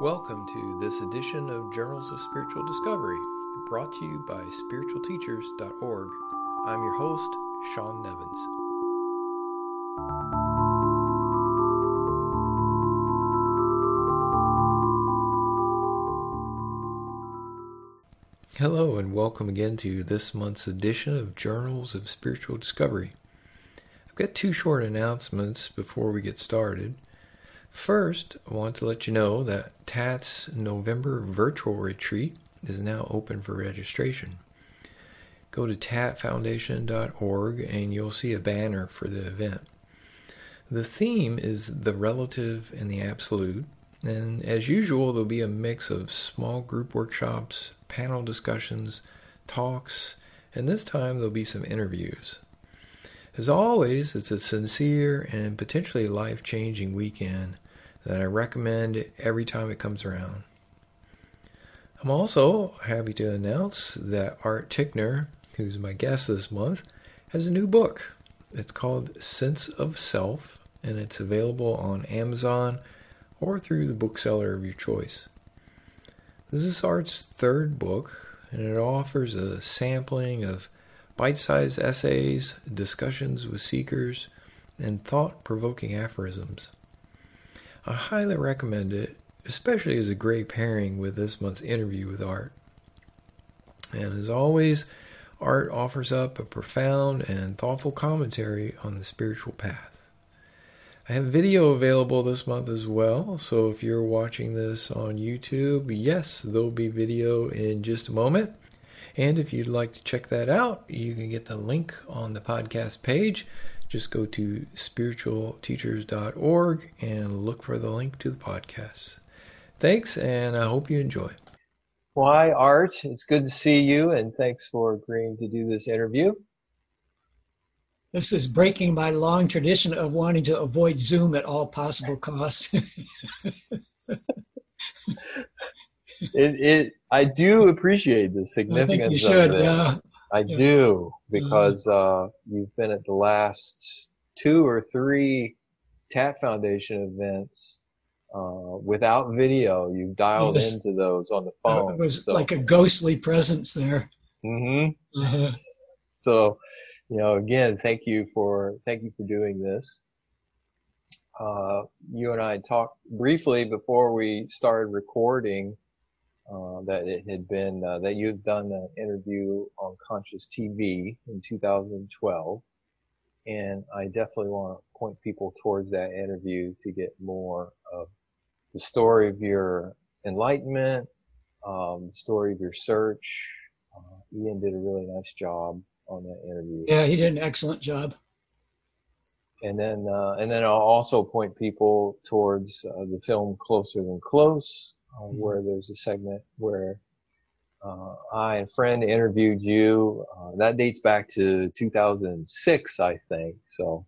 Welcome to this edition of Journals of Spiritual Discovery, brought to you by spiritualteachers.org. I'm your host, Shawn Nevins. Hello, and welcome again to this month's edition of Journals of Spiritual Discovery. I've got two short announcements before we get started. First, I want to let you know that TAT's November virtual retreat is now open for registration. Go to tatfoundation.org and you'll see a banner for the event. The theme is the relative and the absolute, and as usual, there'll be a mix of small group workshops, panel discussions, talks, and this time there'll be some interviews. As always, it's a sincere and potentially life changing weekend that I recommend every time it comes around. I'm also happy to announce that Art Ticknor, who's my guest this month, has a new book. It's called Sense of Self, and it's available on Amazon or through the bookseller of your choice. This is Art's third book, and it offers a sampling of bite sized essays, discussions with seekers, and thought provoking aphorisms. I highly recommend it, especially as a great pairing with this month's interview with Art. And as always, Art offers up a profound and thoughtful commentary on the spiritual path. I have video available this month as well, so if you're watching this on YouTube, yes, there'll be video in just a moment. And if you'd like to check that out, you can get the link on the podcast page. Just go to spiritualteachers.org and look for the link to the podcast. Thanks, and I hope you enjoy. Why, Art? It's good to see you, and thanks for agreeing to do this interview. This is breaking my long tradition of wanting to avoid Zoom at all possible costs. it, it I do appreciate the significance you should, of this. yeah. I Yeah. do because uh, you've been at the last two or three TAT Foundation events uh, without video. You've dialed Yes. into those on the phone. it was so, like a ghostly presence there. Mhm. Uh, So, you know, again, thank you for thank you for doing this. Uh, you and I talked briefly before we started recording uh, that it had been uh, that you'd done an interview on Conscious TV in 2012, and I definitely want to point people towards that interview to get more of the story of your enlightenment, um, the story of your search. Uh, Ian did a really nice job on that interview. yeah, he did an excellent job. And then, uh, and then I'll also point people towards uh, the film Closer Than Close, uh, Mhm. where there's a segment where uh, I and a friend interviewed you. Uh, that dates back to 2006, I think. So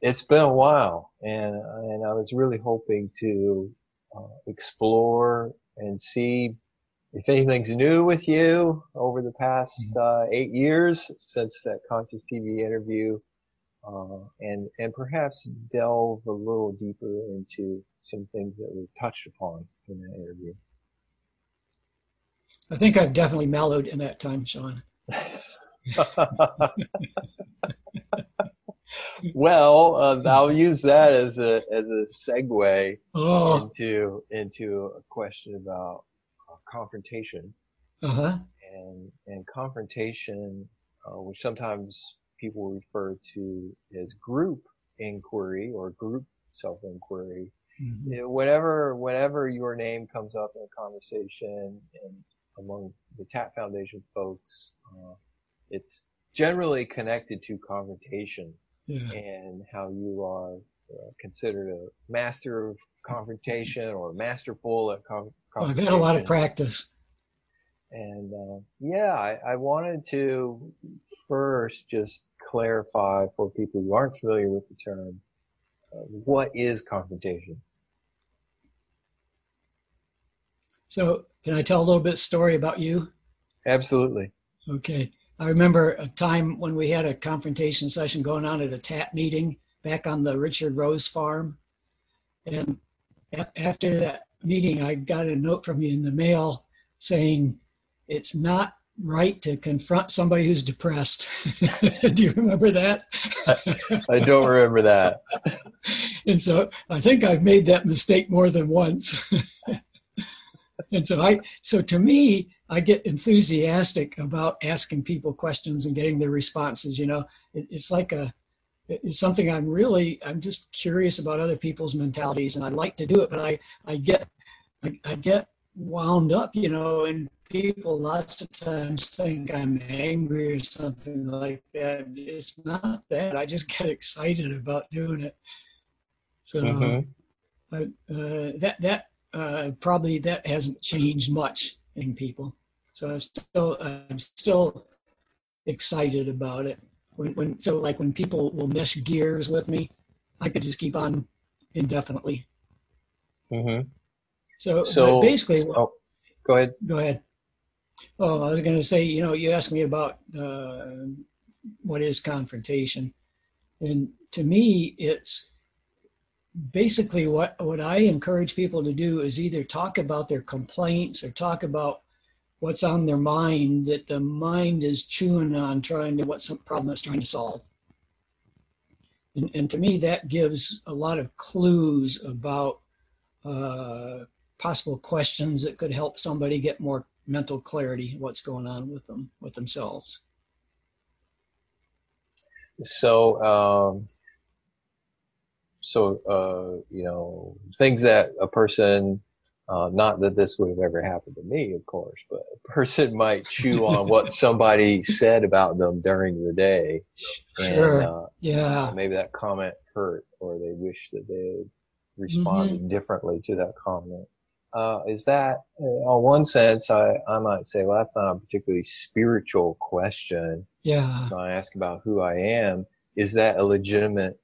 it's been a while, and and I was really hoping to uh, explore and see if anything's new with you over the past uh, eight years since that Conscious TV interview uh, and and perhaps delve a little deeper into some things that were touched upon in that interview. I think I've definitely mellowed in that time, Shawn. well, uh, I'll use that as a as a segue Oh, into into a question about uh, confrontation uh huh. and and confrontation, uh, which sometimes people refer to as group inquiry or group self inquiry. Mm-hmm. you know, whenever whenever your name comes up in a conversation and among the TAT Foundation folks, uh, it's generally connected to confrontation Yeah. and how you are uh, considered a master of confrontation or masterful at con- Well, I've had a lot of practice. And uh, yeah, I, I wanted to first just clarify for people who aren't familiar with the term, what is confrontation? So, can I tell a little bit story about you? Absolutely. Okay. I remember a time when we had a confrontation session going on at a TAT meeting back on the Richard Rose farm. And after that meeting, I got a note from you in the mail saying it's not right to confront somebody who's depressed. Do you remember that? I don't remember that. and so I think I've made that mistake more than once. and so I so to me, I get enthusiastic about asking people questions and getting their responses. You know, it, it's like a it's something I'm really I'm just curious about other people's mentalities, and I like to do it, but I I get I, I get wound up, you know, and people lots of times think I'm angry or something like that. It's not that. I just get excited about doing it. So mm-hmm. uh, that that uh, probably that hasn't changed much in people. So I'm still I'm still excited about it. When, when so like when people will mesh gears with me, I could just keep on indefinitely. Mm-hmm. So, so basically, oh, go ahead. Go ahead. Oh, I was going to say, you know, you asked me about uh, what is confrontation, and to me, it's basically what what I encourage people to do is either talk about their complaints or talk about what's on their mind that the mind is chewing on, trying to what's some problem it's trying to solve. And, and to me, that gives a lot of clues about uh, possible questions that could help somebody get more mental clarity what's going on with them with themselves so um, so uh, you know things that a person uh, not that this would have ever happened to me of course but a person might chew on what somebody said about them during the day and sure. uh, yeah maybe that comment hurt or they wish that they had responded mm-hmm. differently to that comment uh, is that, uh, on one sense, I, I might say, well, that's not a particularly spiritual question. Yeah. So I ask about who I am. Is that a legitimate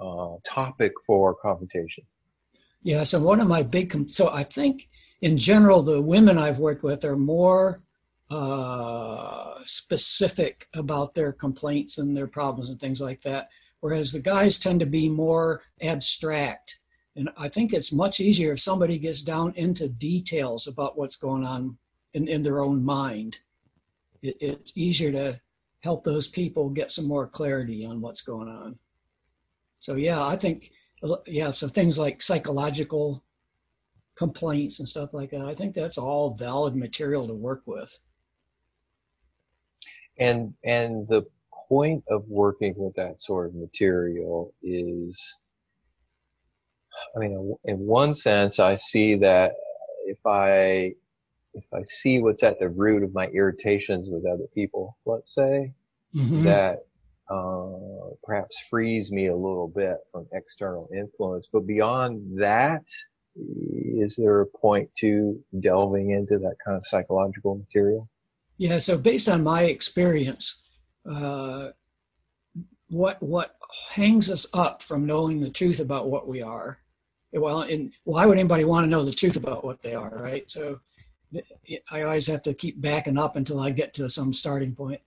uh, topic for confrontation? Yeah. So one of my big, com- so I think in general, the women I've worked with are more uh, specific about their complaints and their problems and things like that, whereas the guys tend to be more abstract and I think it's much easier if somebody gets down into details about what's going on in, in their own mind. It, it's easier to help those people get some more clarity on what's going on. So, yeah, I think, yeah, so things like psychological complaints and stuff like that, I think that's all valid material to work with. And, and the point of working with that sort of material is I mean, in one sense, I see that if I if I see what's at the root of my irritations with other people, let's say, mm-hmm. that uh, perhaps frees me a little bit from external influence. But beyond that, is there a point to delving into that kind of psychological material? Yeah. So based on my experience, uh, what what hangs us up from knowing the truth about what we are well, and why would anybody want to know the truth about what they are, right? So I always have to keep backing up until I get to some starting point.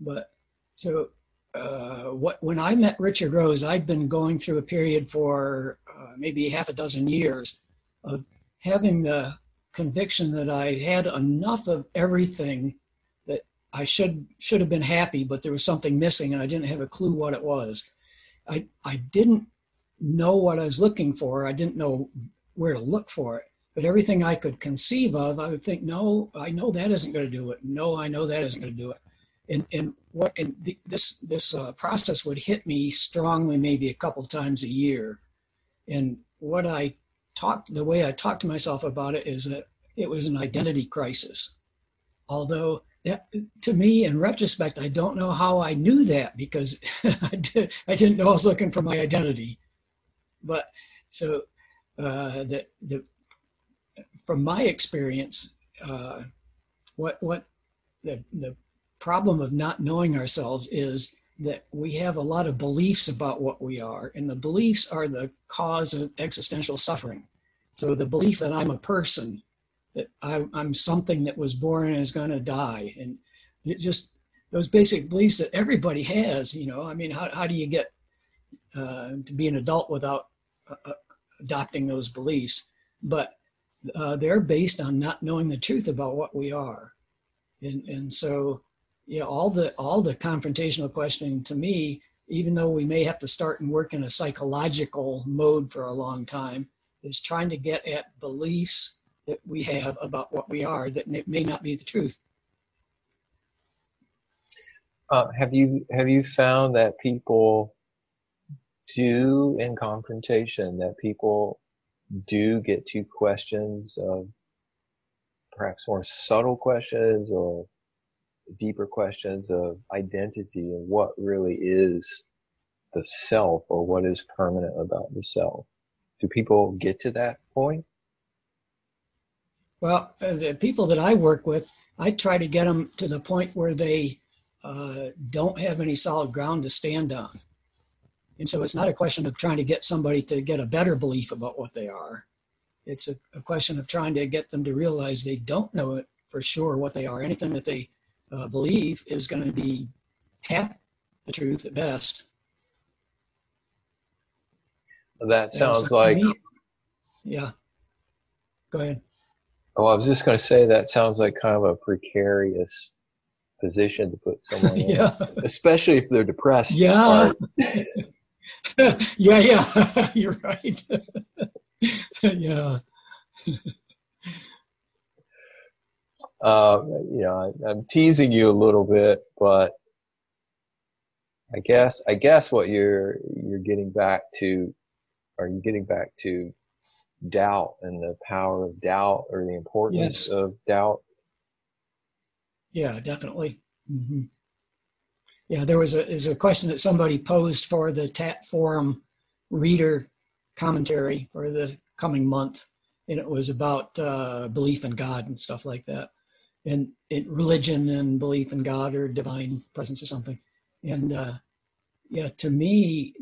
But so uh, what when I met Richard Rose, I'd been going through a period for uh, maybe half a dozen years of having the conviction that I had enough of everything that I should should have been happy, but there was something missing, and I didn't have a clue what it was. I I didn't know what I was looking for. I didn't know where to look for it. But everything I could conceive of, I would think, no, I know that isn't going to do it. No, I know that isn't going to do it. And, and what and this this uh, process would hit me strongly, maybe a couple times a year. And what I talked, the way I talked to myself about it is that it was an identity crisis. Although that, to me, in retrospect, I don't know how I knew that because I, did, I didn't know I was looking for my identity. But so uh, the the from my experience, uh, what what the the problem of not knowing ourselves is that we have a lot of beliefs about what we are, and the beliefs are the cause of existential suffering. So the belief that I'm a person, that I, am something that was born and is going to die, and just those basic beliefs that everybody has. You know, I mean, how how do you get uh, to be an adult without uh, adopting those beliefs. but uh, they're based on not knowing the truth about what we are. And, and so, you know, all the, all the confrontational questioning to me, even though we may have to start and work in a psychological mode for a long time, is trying to get at beliefs that we have about what we are that may, may not be the truth. Uh, have you have you found that people do in confrontation that people do get to questions of perhaps more subtle questions or deeper questions of identity and what really is the self or what is permanent about the self? Do people get to that point? Well, the people that I work with, I try to get them to the point where they uh, don't have any solid ground to stand on. And so it's not a question of trying to get somebody to get a better belief about what they are. It's a, a question of trying to get them to realize they don't know it for sure what they are. Anything that they uh, believe is going to be half the truth at best. That sounds like. Me, yeah. Go ahead. Oh, I was just going to say that sounds like kind of a precarious position to put someone yeah. in, especially if they're depressed. Yeah. yeah, yeah, you're right. yeah. Uh, you know, I, I'm teasing you a little bit, but I guess I guess what you're you're getting back to, are you getting back to doubt and the power of doubt or the importance yes. of doubt yeah, definitely. Mm-hmm. Yeah, there was a there's a question that somebody posed for the TAT forum reader commentary for the coming month, and it was about uh, belief in God and stuff like that, and it, religion and belief in God or divine presence or something. And uh, yeah, to me,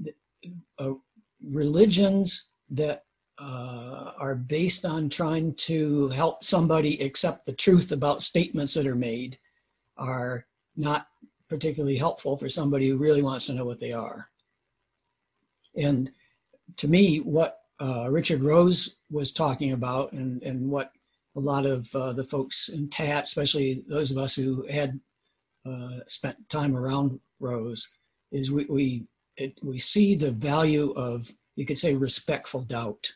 uh, religions that uh, are based on trying to help somebody accept the truth about statements that are made are not particularly helpful for somebody who really wants to know what they are. And to me, what uh, Richard Rose was talking about, and, and what a lot of uh, the folks in TAT, especially those of us who had uh, spent time around Rose, is we we it, we see the value of you could say respectful doubt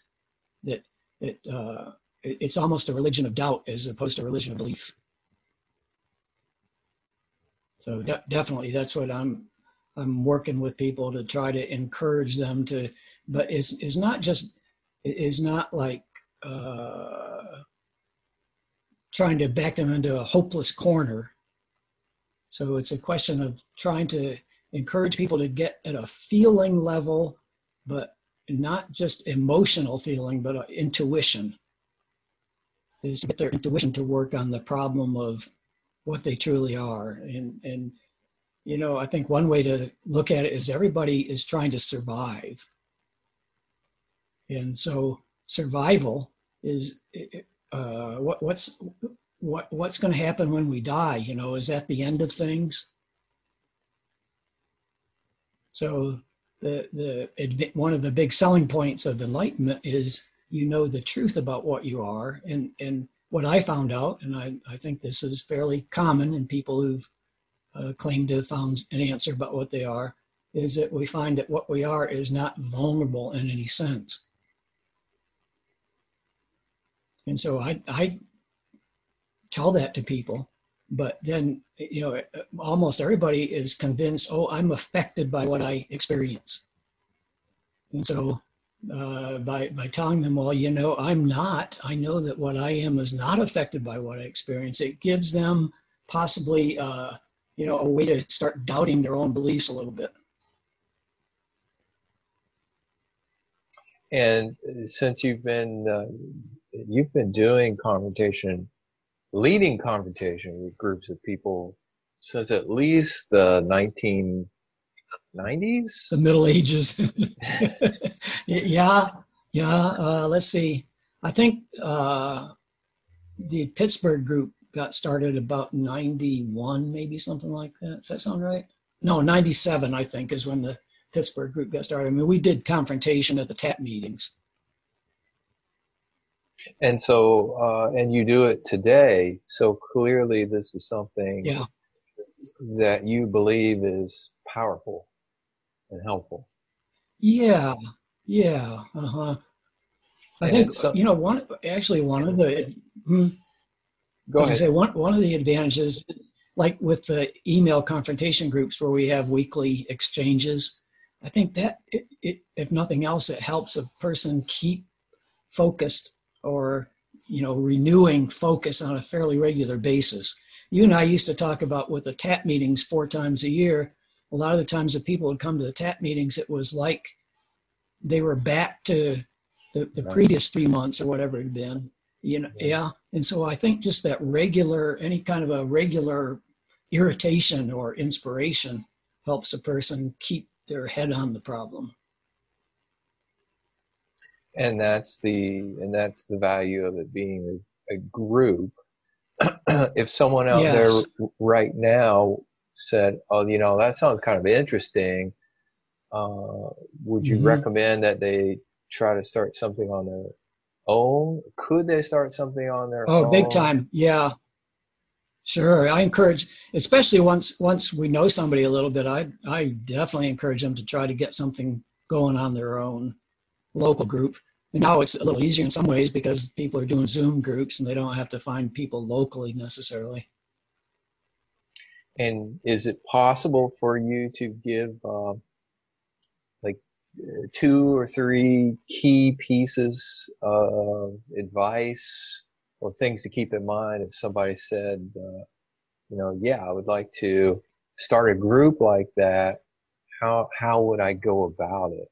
that it, uh, it, it's almost a religion of doubt as opposed to a religion of belief. So de- definitely, that's what I'm I'm working with people to try to encourage them to. But it's it's not just it's not like uh, trying to back them into a hopeless corner. So it's a question of trying to encourage people to get at a feeling level, but not just emotional feeling, but intuition is to get their intuition to work on the problem of what they truly are. And, and, you know, I think one way to look at it is everybody is trying to survive. And so survival is uh, what, what's, what, what's going to happen when we die? You know, is that the end of things? So the the one of the big selling points of enlightenment is you know the truth about what you are and and what i found out and i, I think this is fairly common in people who've uh, claimed to have found an answer about what they are is that we find that what we are is not vulnerable in any sense. And so i i tell that to people but then you know almost everybody is convinced oh i'm affected by what i experience. And so uh, by by telling them well you know i'm not. I know that what i am is not affected by what i experience. It gives them possibly uh, you know a way to start doubting their own beliefs a little bit. And since you've been uh, you've been doing confrontation leading confrontation with groups of people since at least the 1990s the middle ages. Yeah yeah uh, let's see. I think uh, the pittsburgh group got started about 91 maybe something like that. Does that sound right? No 97 i think is when the pittsburgh group got started. I mean we did confrontation at the TAT meetings. And so, uh, and you do it today. So clearly, this is something Yeah. that you believe is powerful and helpful. Yeah, yeah, uh huh. I And think some- you know one. Actually, one of the hmm, Go as I ahead. say, one one of the advantages, like with the email confrontation groups where we have weekly exchanges, I think that it, it, if nothing else, it helps a person keep focused or you know renewing focus on a fairly regular basis. You and I used to talk about with the TAT meetings four times a year. A lot of the times that people would come to the TAT meetings, it was like they were back to the, the Right. previous three months or whatever it had been. You know, Yeah. yeah. And so I think just that regular, any kind of a regular irritation or inspiration helps a person keep their head on the problem. and that's the and that's the value of it being a, a group if someone out Yes. there right now said oh you know that sounds kind of interesting uh, would you Mhm. recommend that they try to start something on their own could they start something on their own Oh, own big time. Yeah. Sure. I encourage, especially once once we know somebody a little bit, I I definitely encourage them to try to get something going on their own local group. And now it's a little easier in some ways because people are doing Zoom groups and they don't have to find people locally necessarily. And is it possible for you to give uh, like two or three key pieces of advice or things to keep in mind if somebody said, uh, you know, yeah, I would like to start a group like that. How how would I go about it?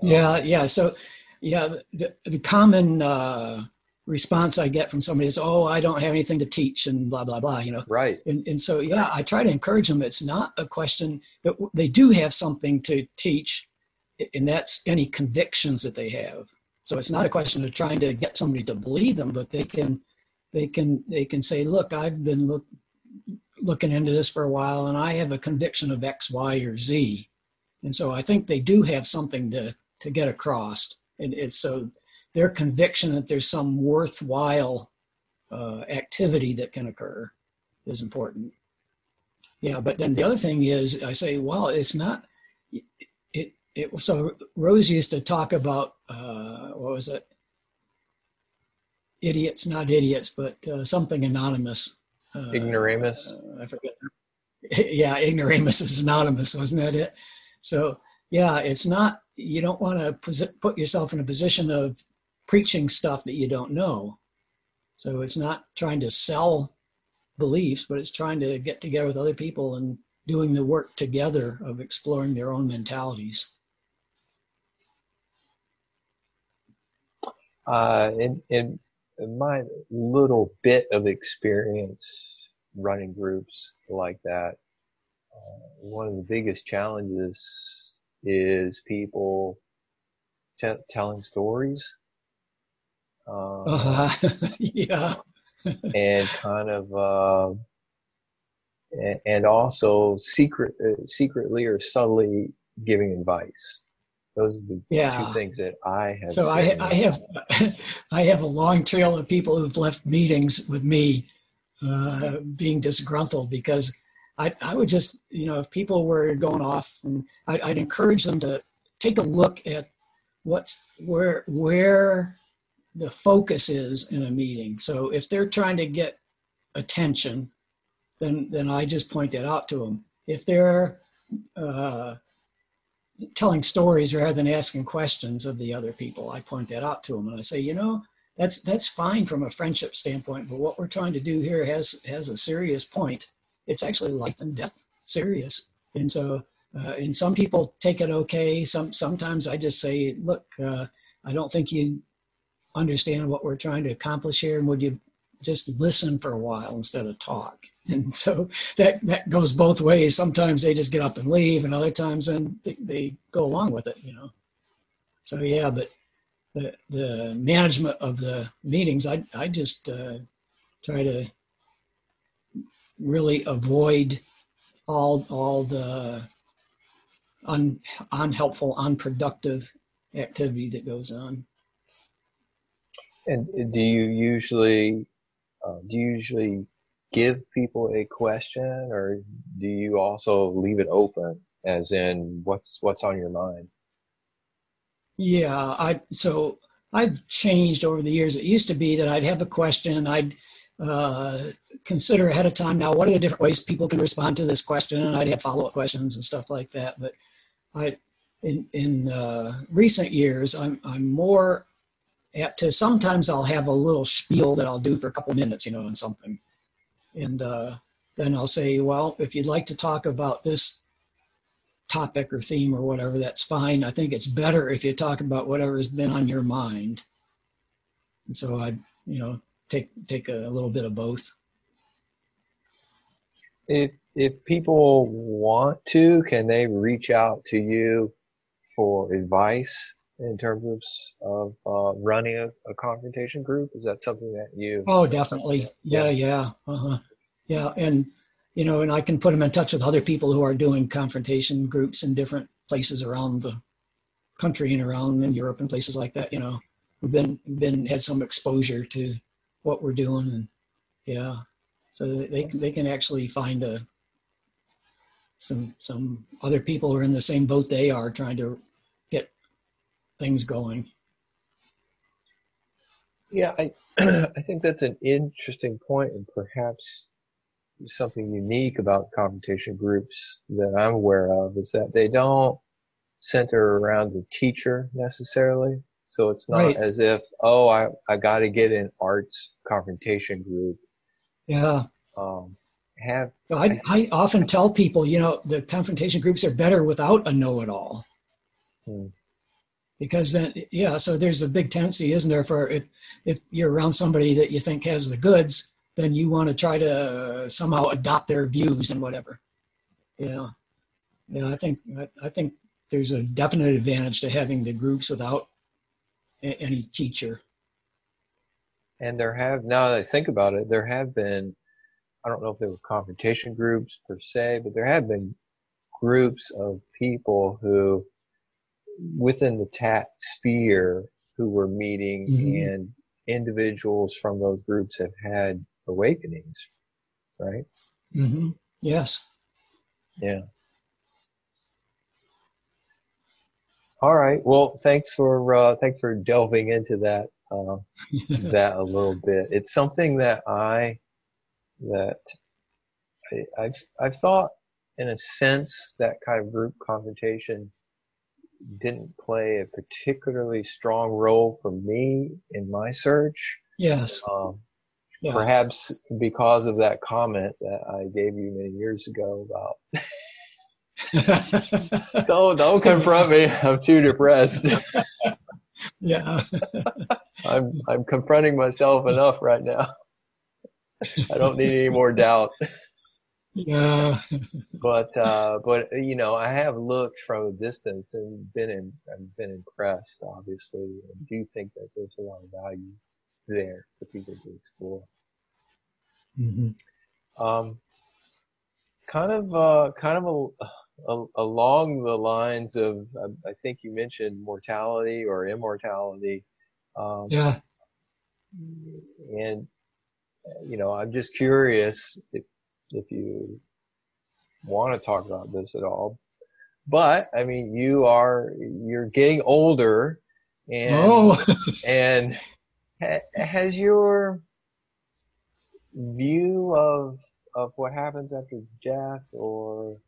Yeah, yeah. So, yeah, the, the common uh, response I get from somebody is, "Oh, I don't have anything to teach," and blah blah blah. You know, Right. and, and so yeah i try to encourage them it's not a question that they do have something to teach and that's any convictions that they have so it's not a question of trying to get somebody to believe them but they can they can they can say look i've been look, looking into this for a while and i have a conviction of x y or z and so i think they do have something to to get across and it's so their conviction that there's some worthwhile uh, activity that can occur is important. Yeah, but then the other thing is, I say, well, it's not. It it. So Rose used to talk about uh, what was it? Idiots, not idiots, but uh, something anonymous. Uh, Ignoramus. I forget. Yeah, ignoramus is anonymous, wasn't that it? So yeah, it's not. You don't want to put yourself in a position of preaching stuff that you don't know. So it's not trying to sell beliefs, but it's trying to get together with other people and doing the work together of exploring their own mentalities. Uh, in, in in my little bit of experience running groups like that, uh, one of the biggest challenges is people t- telling stories uh, Uh, yeah. and kind of uh, and also secret uh, secretly or subtly giving advice. Those are the Yeah. two things that I have. So I. I have I have a long trail of people who've left meetings with me uh, being disgruntled because I, I would just you know if people were going off and I, I'd encourage them to take a look at what's where where the focus is in a meeting. So if they're trying to get attention, then then I just point that out to them. If they're uh, telling stories rather than asking questions of the other people. I point that out to them and I say, you know, that's that's fine from a friendship standpoint, but what we're trying to do here has has a serious point. It's actually life and death serious, and so uh, and some people take it okay. Some sometimes I just say, look, uh, I don't think you understand what we're trying to accomplish here, and would you just listen for a while instead of talk? And so that that goes both ways. Sometimes they just get up and leave, and other times then they, they go along with it. You know. So yeah, but the the management of the meetings, I I just uh, try to really avoid all all the un, unhelpful, unproductive activity that goes on. And do you usually uh, do you usually give people a question, or do you also leave it open, as in what's what's on your mind? Yeah, I so I've changed over the years. It used to be that I'd have a question, I'd uh, consider ahead of time. Now, what are the different ways people can respond to this question? And I'd have follow up questions and stuff like that. But I, in in uh, recent years, I'm I'm more to. Sometimes I'll have a little spiel that I'll do for a couple minutes, you know, on something, and uh, then I'll say, well, if you'd like to talk about this topic or theme or whatever, that's fine. I think it's better if you talk about whatever has been on your mind. And so I, you know, take take a little bit of both. If if people want to, can they reach out to you for advice in terms of, of uh, running a, a, confrontation group? Is that something that you? Oh, definitely. Yeah, yeah, uh-huh. yeah, and you know, and I can put them in touch with other people who are doing confrontation groups in different places around the country and around in Europe and places like that. You know, who've been been had some exposure to what we're doing, and yeah, so they they can actually find a some some other people who are in the same boat they are trying to things going. Yeah, I I think that's an interesting point, and perhaps something unique about confrontation groups that I'm aware of is that they don't center around the teacher necessarily. So it's not right. as if, oh, I, I got to get an Art's confrontation group. Yeah. Um, have I, I often tell people, you know, the confrontation groups are better without a know-it-all. Hmm. Because then, yeah, so there's a big tendency, isn't there, for if, if you're around somebody that you think has the goods, then you want to try to somehow adopt their views and whatever. Yeah, yeah. I think I think there's a definite advantage to having the groups without any teacher. And there have now that I think about it, there have been I don't know if they were confrontation groups per se, but there have been groups of people who within the TAT sphere who were meeting mm-hmm. and individuals from those groups have had awakenings, right? Mm-hmm. Yes. Yeah. All right. Well, thanks for uh, thanks for delving into that uh, that a little bit. It's something that I that I, I've I've thought in a sense that kind of group confrontation didn't play a particularly strong role for me in my search. Yes. Um, yeah. Perhaps because of that comment that I gave you many years ago about don't don't confront me. I'm too depressed. yeah. I'm I'm confronting myself enough right now. I don't need any more doubt. Yeah. but uh, but you know, I have looked from a distance and been in, I've been impressed, obviously, and do think that there's a lot of value there for people to explore. Mm-hmm. Um, kind of, uh, kind of a, a, along the lines of, I think you mentioned mortality or immortality. Um, yeah. And, you know, I'm just curious if, if you want to talk about this at all. But I mean, you are you're getting older, and oh. and ha, has your view of of what happens after death, or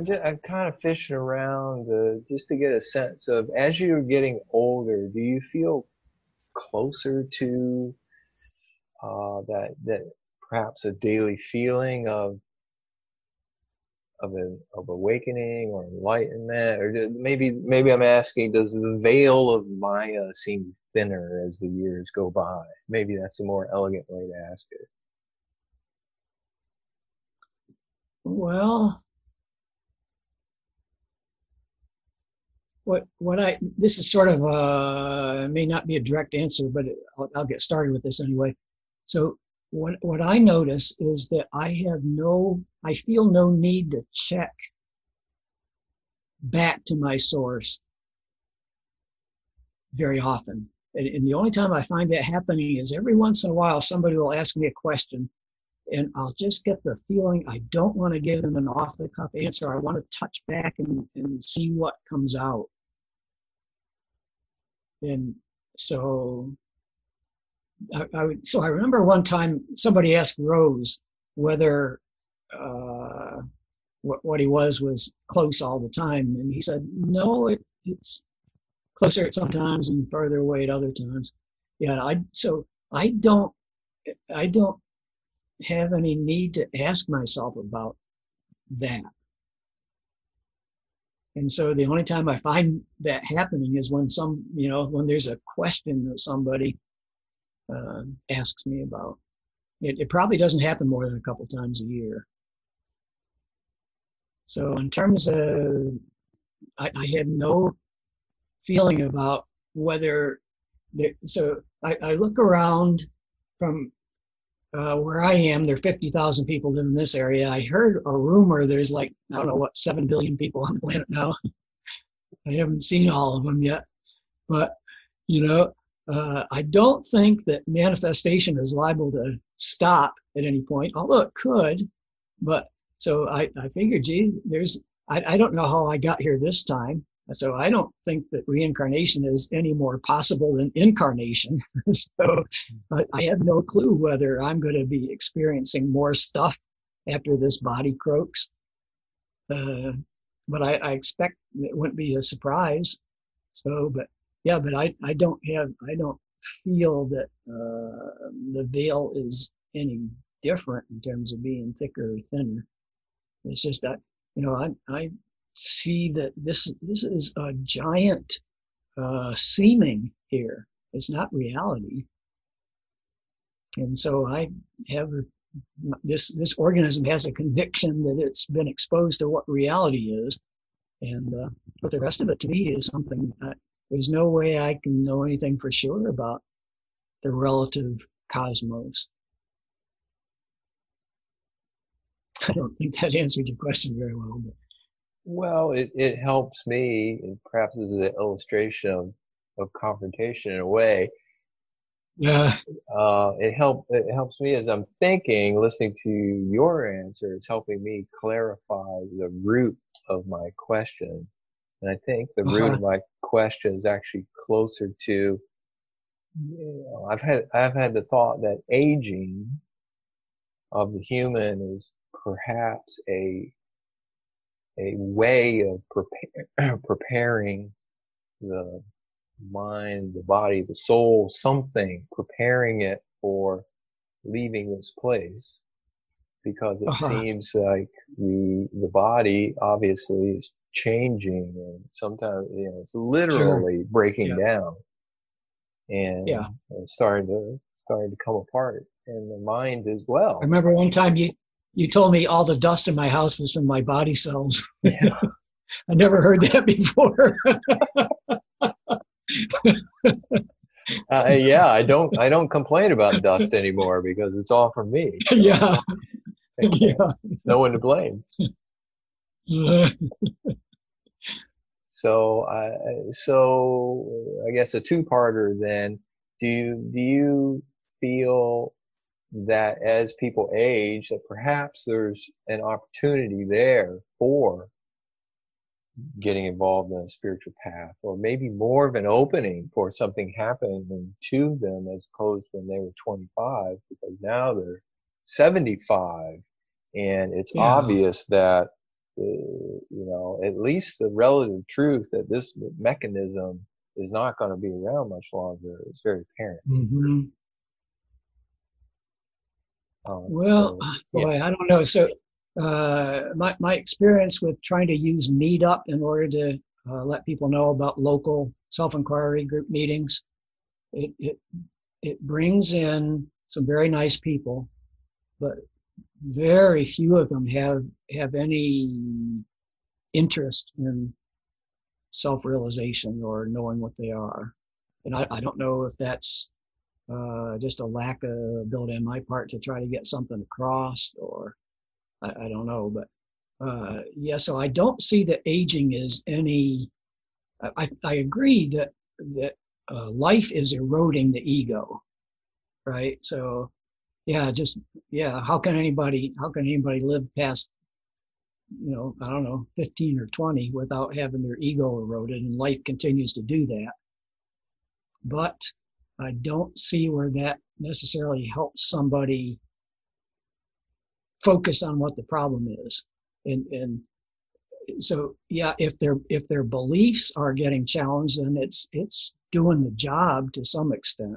I'm just I'm kind of fishing around uh, just to get a sense of as you're getting older, do you feel closer to uh, that that perhaps a daily feeling of of a, of awakening or enlightenment, or maybe maybe I'm asking, does the veil of Maya seem thinner as the years go by? Maybe that's a more elegant way to ask it. Well, what what I this is sort of uh may not be a direct answer, but I'll, I'll get started with this anyway. So what what I notice is that I have no I feel no need to check back to my source very often. and, and the only time I find that happening is every once in a while somebody will ask me a question and I'll just get the feeling I don't want to give them an off the cuff answer. I want to touch back and, and see what comes out. And so I, I would, so I remember one time somebody asked Rose whether uh, what, what he was was close all the time. And he said, no, it, it's closer at sometimes and further away at other times. Yeah, I so I don't I don't have any need to ask myself about that. And so the only time I find that happening is when some, you know, when there's a question that somebody uh, asks me about. It, it probably doesn't happen more than a couple times a year. So in terms of, I, I had no feeling about whether, there, so I, I look around from uh, where I am, there are 50,000 people in this area. I heard a rumor there's like, I don't know what, 7 billion people on the planet now. I haven't seen all of them yet. But, you know, uh, I don't think that manifestation is liable to stop at any point, although it could. But so I, I figured, gee, there's, I, I don't know how I got here this time. So I don't think that reincarnation is any more possible than incarnation. so I have no clue whether I'm going to be experiencing more stuff after this body croaks. Uh, but I, I expect it wouldn't be a surprise. So, but yeah, but I, I don't have, I don't feel that uh, the veil is any different in terms of being thicker or thinner. It's just that, you know, I, I see that this, this is a giant uh, seeming here. It's not reality. And so I have a, this, this organism has a conviction that it's been exposed to what reality is. And, uh, but the rest of it to me is something that there's no way I can know anything for sure about the relative cosmos. I don't think that answered your question very well. But. Well, it, it helps me, and perhaps as an illustration of, of confrontation in a way. Yeah. Uh, it help it helps me as I'm thinking, listening to your answer. It's helping me clarify the root of my question and I think the uh-huh. root of my question is actually closer to, you know, I've had, I've had the thought that aging of the human is perhaps a, a way of prepare, preparing the mind, the body, the soul, something, preparing it for leaving this place because it uh-huh. seems like the the body obviously is changing and sometimes you know it's literally sure. breaking yeah. down and, yeah. and starting to starting to come apart and the mind as well i remember one time you you told me all the dust in my house was from my body cells yeah. i never heard that before uh, yeah i don't i don't complain about dust anymore because it's all from me yeah yeah. It's no one to blame. So, uh, so I guess a two-parter then. Do you do you feel that as people age, that perhaps there's an opportunity there for getting involved in a spiritual path, or maybe more of an opening for something happening to them as opposed when they were 25, because now they're 75, and it's yeah. obvious that you know, at least the relative truth that this mechanism is not going to be around much longer is very apparent. Mm-hmm. Um, well, so, boy, I don't know. So, uh, my my experience with trying to use Meetup in order to uh, let people know about local self inquiry group meetings, it it it brings in some very nice people, but very few of them have have any interest in self-realization or knowing what they are and i, I don't know if that's uh, just a lack of ability on my part to try to get something across or i, I don't know but uh, yeah so i don't see that aging is any I, I agree that that uh, life is eroding the ego, right? So, yeah, just yeah. How can anybody? How can anybody live past, you know, I don't know, fifteen or twenty without having their ego eroded? And life continues to do that. But I don't see where that necessarily helps somebody focus on what the problem is. And and so yeah, if their if their beliefs are getting challenged, then it's it's doing the job to some extent.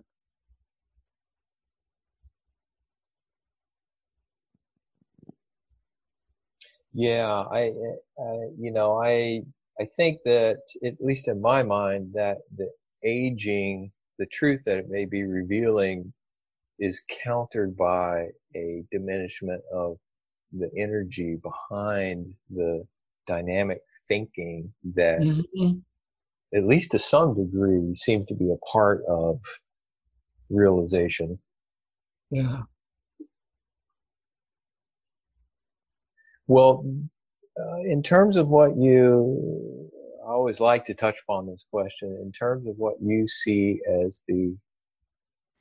Yeah, I, I, you know, I, I think that at least in my mind that the aging, the truth that it may be revealing is countered by a diminishment of the energy behind the dynamic thinking that mm-hmm. at least to some degree seems to be a part of realization. Yeah. Well, uh, in terms of what you, I always like to touch upon this question, in terms of what you see as the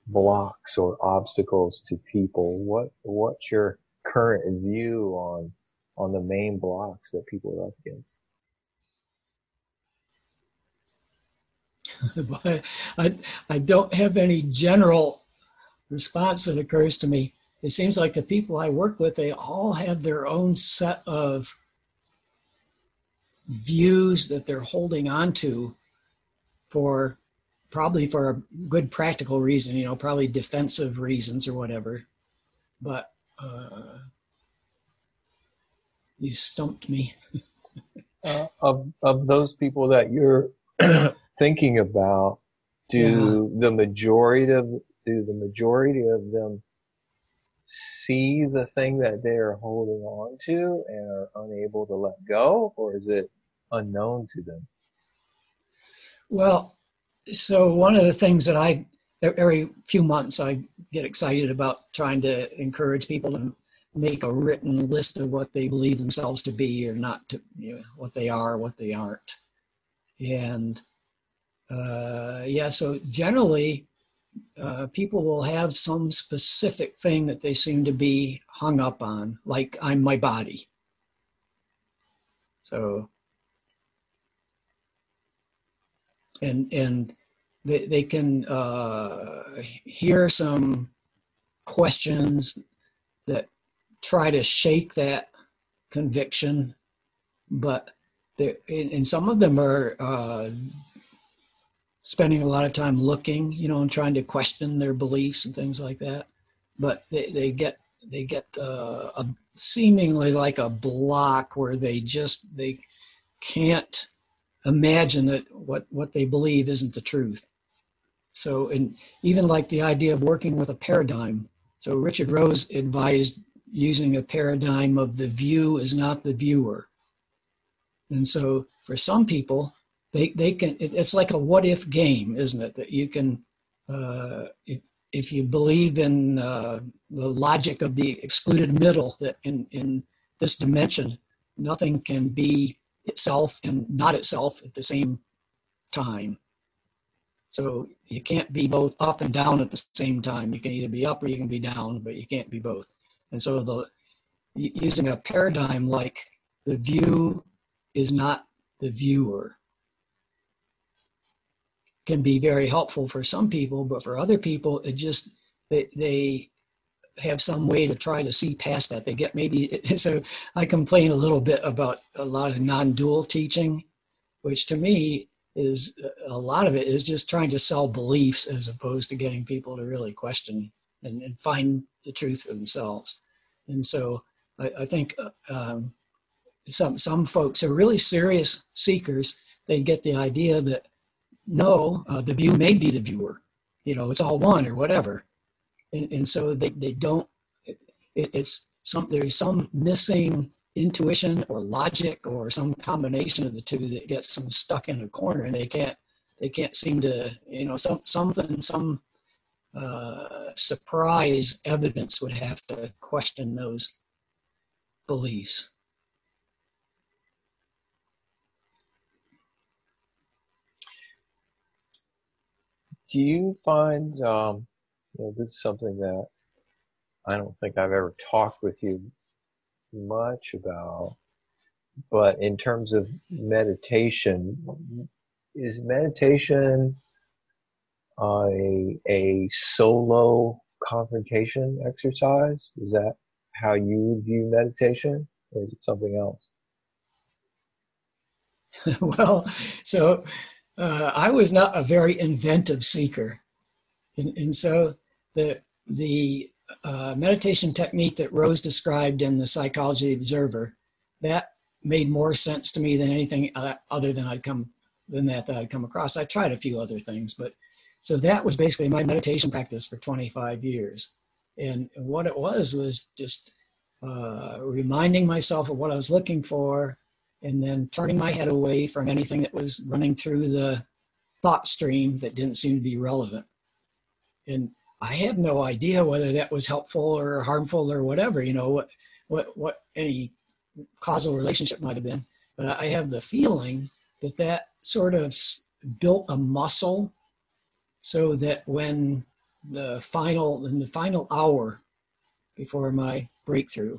blocks or obstacles to people, what, what's your current view on, on the main blocks that people are up against? I, I don't have any general response that occurs to me it seems like the people I work with, they all have their own set of views that they're holding on to for probably for a good practical reason, you know, probably defensive reasons or whatever. But uh, you stumped me. uh, of of those people that you're thinking about, do yeah. the majority of do the majority of them see the thing that they're holding on to and are unable to let go, or is it unknown to them? Well, so one of the things that I every few months I get excited about trying to encourage people to make a written list of what they believe themselves to be or not to you know, what they are, what they aren't, and uh, yeah. So generally, uh, people will have some specific thing that they seem to be hung up on, like I'm my body. So, and and they they can uh, hear some questions that try to shake that conviction, but and some of them are uh, spending a lot of time looking, you know, and trying to question their beliefs and things like that. But they, they get they get uh, a seemingly like a block where they just they can't imagine that what what they believe isn't the truth. So, and even like the idea of working with a paradigm. So Richard Rose advised using a paradigm of the view is not the viewer. And so for some people, they they can it's like a what if game isn't it? That you can uh, if, if you believe in uh, the logic of the excluded middle that in in this dimension nothing can be itself and not itself at the same time. So you can't be both up and down at the same time. You can either be up or you can be down but you can't be both. And so the using a paradigm like the view is not the viewer can be very helpful for some people, but for other people, it just they, they have some way to try to see past that. They get maybe so. I complain a little bit about a lot of non-dual teaching, which to me is a lot of it is just trying to sell beliefs as opposed to getting people to really question and, and find the truth for themselves. And so I, I think uh, um, some some folks are really serious seekers. They get the idea that no, uh, the view may be the viewer. You know, it's all one or whatever. And, and so they, they don't, it, it's some, there's some missing intuition or logic or some combination of the two that gets them stuck in a corner and they can't, they can't seem to, you know, some, something, some uh, surprise evidence would have to question those beliefs. Do you find um, you know, this is something that I don't think I've ever talked with you much about, but in terms of meditation, is meditation a a solo confrontation exercise? Is that how you view meditation, or is it something else? well, so uh, I was not a very inventive seeker, and, and so the the uh, meditation technique that Rose described in the Psychology Observer that made more sense to me than anything uh, other than I'd come than that that I'd come across. I tried a few other things, but so that was basically my meditation practice for 25 years. And what it was was just uh, reminding myself of what I was looking for, and then turning my head away from anything that was running through the thought stream that didn't seem to be relevant. And I had no idea whether that was helpful or harmful or whatever, you know, what, what, what any causal relationship might have been. But I have the feeling that that sort of built a muscle so that when the final, in the final hour before my breakthrough,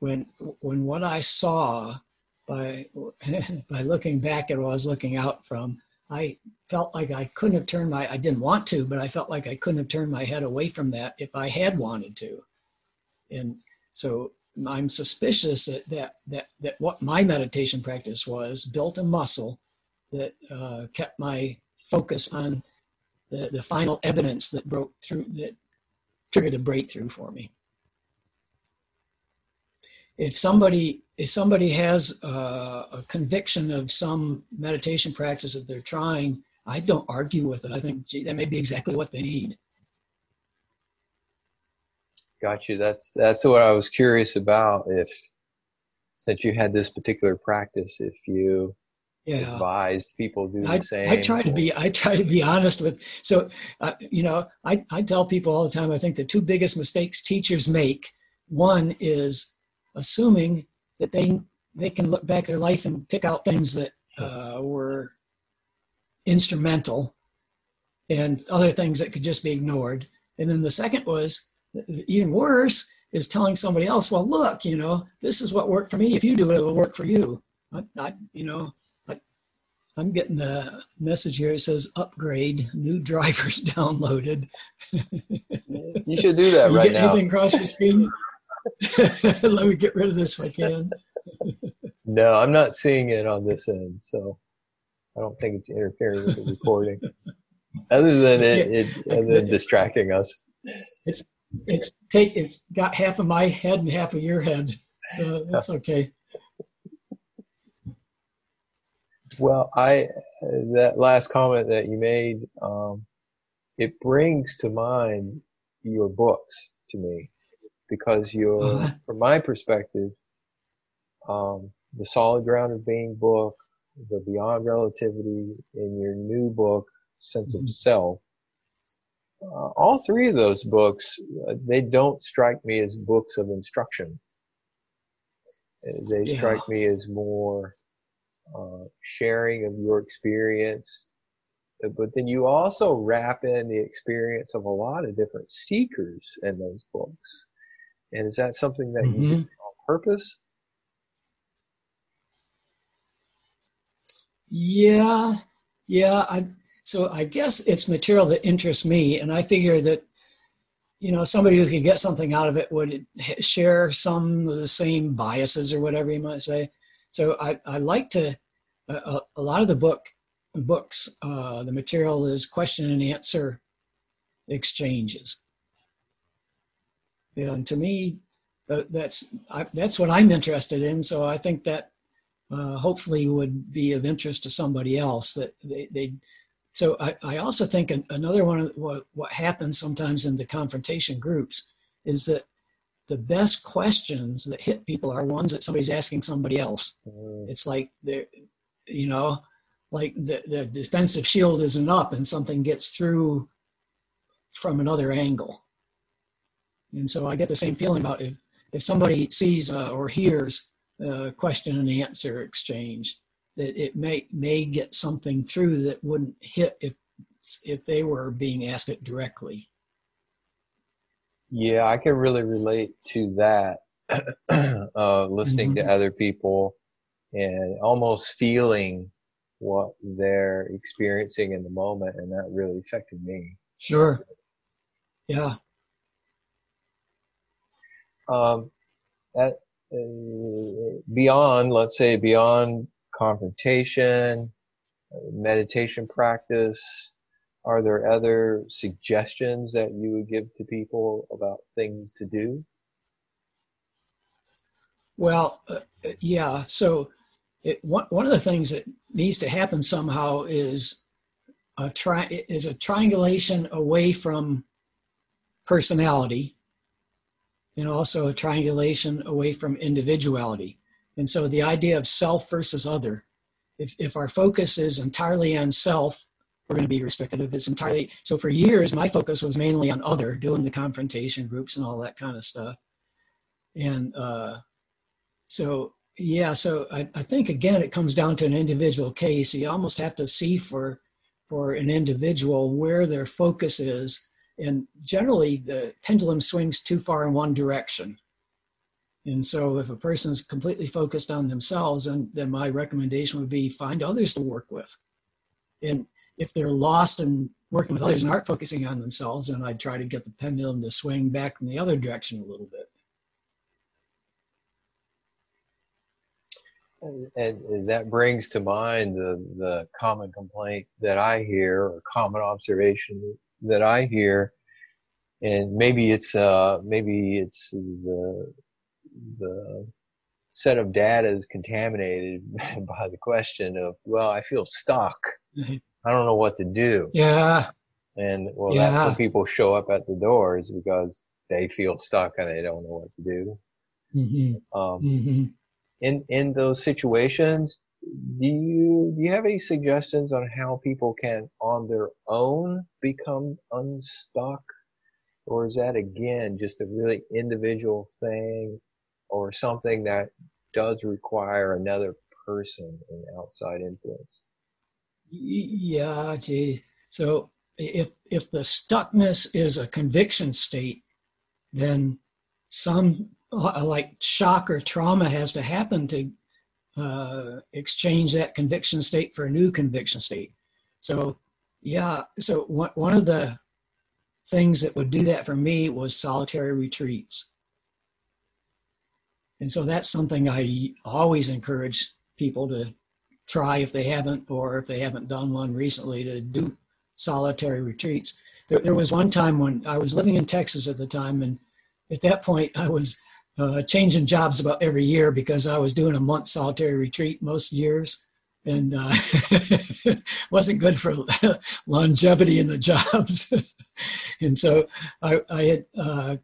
when, when what I saw by by looking back at what I was looking out from, I felt like I couldn't have turned my I didn't want to, but I felt like I couldn't have turned my head away from that if I had wanted to. And so I'm suspicious that that that, that what my meditation practice was built a muscle that uh, kept my focus on the, the final evidence that broke through that triggered a breakthrough for me if somebody if somebody has uh, a conviction of some meditation practice that they're trying, I don't argue with it. I think gee, that may be exactly what they need. Got you. That's that's what I was curious about. If since you had this particular practice, if you yeah. advised people do the I, same. I try to be I try to be honest with. So uh, you know, I I tell people all the time. I think the two biggest mistakes teachers make. One is assuming that they they can look back their life and pick out things that uh, were instrumental and other things that could just be ignored. And then the second was even worse is telling somebody else, well, look, you know, this is what worked for me. If you do it, it will work for you. I, I you know, I, I'm getting a message here. It says upgrade, new drivers downloaded. you should do that you right now. Anything across your screen? Let me get rid of this if I can. no, I'm not seeing it on this end, so I don't think it's interfering with the recording. other than it, it other than distracting us. It's it's take it's got half of my head and half of your head. Uh, that's okay. Well, I that last comment that you made, um, it brings to mind your books to me because you're, uh-huh. from my perspective, um, the solid ground of being book, the beyond relativity in your new book, sense mm-hmm. of self. Uh, all three of those books, uh, they don't strike me as books of instruction. Uh, they yeah. strike me as more uh, sharing of your experience. Uh, but then you also wrap in the experience of a lot of different seekers in those books. And is that something that mm-hmm. you did on purpose? Yeah, yeah. I, so I guess it's material that interests me, and I figure that you know somebody who could get something out of it would share some of the same biases or whatever you might say. So I, I like to a, a lot of the book books uh, the material is question and answer exchanges and to me, uh, that's I, that's what I'm interested in. So I think that uh, hopefully would be of interest to somebody else. That they, they so I, I also think another one of what, what happens sometimes in the confrontation groups is that the best questions that hit people are ones that somebody's asking somebody else. Mm. It's like they're, you know, like the, the defensive shield isn't up and something gets through from another angle. And so I get the same feeling about if, if somebody sees uh, or hears a question and answer exchange, that it may may get something through that wouldn't hit if if they were being asked it directly. Yeah, I can really relate to that. uh, listening mm-hmm. to other people and almost feeling what they're experiencing in the moment, and that really affected me. Sure. Yeah. Um, uh, beyond, let's say, beyond confrontation, meditation practice, are there other suggestions that you would give to people about things to do? Well, uh, yeah. So, it, one one of the things that needs to happen somehow is a tri- is a triangulation away from personality, and also a triangulation away from individuality. And so, the idea of self versus other. If if our focus is entirely on self, we're going to be restricted. If it's entirely so, for years, my focus was mainly on other, doing the confrontation groups and all that kind of stuff. And uh, so, yeah, so I, I think again, it comes down to an individual case. You almost have to see for for an individual where their focus is. And generally, the pendulum swings too far in one direction. And so, if a person's completely focused on themselves, then, then my recommendation would be find others to work with. And if they're lost and working with others and aren't focusing on themselves, then I'd try to get the pendulum to swing back in the other direction a little bit. And that brings to mind the, the common complaint that I hear or common observation that I hear. And maybe it's, uh, maybe it's the, the set of data is contaminated by the question of, well, I feel stuck. Mm-hmm. I don't know what to do. Yeah. And well, yeah. that's when people show up at the doors because they feel stuck and they don't know what to do. Mm-hmm. Um, mm-hmm. In in those situations, do you do you have any suggestions on how people can, on their own, become unstuck, or is that again just a really individual thing, or something that does require another person and outside influence? Yeah, gee. So if if the stuckness is a conviction state, then some like shock or trauma has to happen to uh, exchange that conviction state for a new conviction state. So yeah, so one one of the things that would do that for me was solitary retreats. And so that's something I always encourage people to try if they haven't, or if they haven't done one recently, to do solitary retreats. There, there was one time when I was living in Texas at the time, and at that point I was uh, changing jobs about every year because I was doing a month solitary retreat most years, and uh, wasn't good for longevity in the jobs. and so I, I had uh,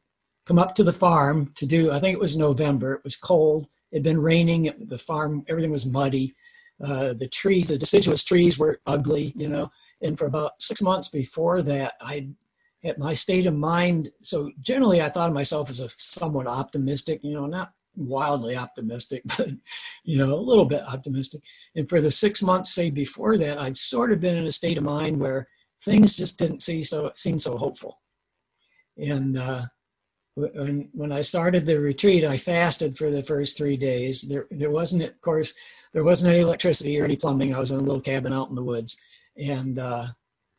come up to the farm to do. I think it was November. It was cold. It'd been raining. The farm, everything was muddy, uh, the trees, the deciduous trees were ugly, you know. And for about six months before that, I had my state of mind. So generally, I thought of myself as a somewhat optimistic, you know, not wildly optimistic, but you know, a little bit optimistic. And for the six months, say before that, I'd sort of been in a state of mind where things just didn't see so seem so hopeful. And uh, when when I started the retreat, I fasted for the first three days. There there wasn't, of course, there wasn't any electricity or any plumbing. I was in a little cabin out in the woods, and uh,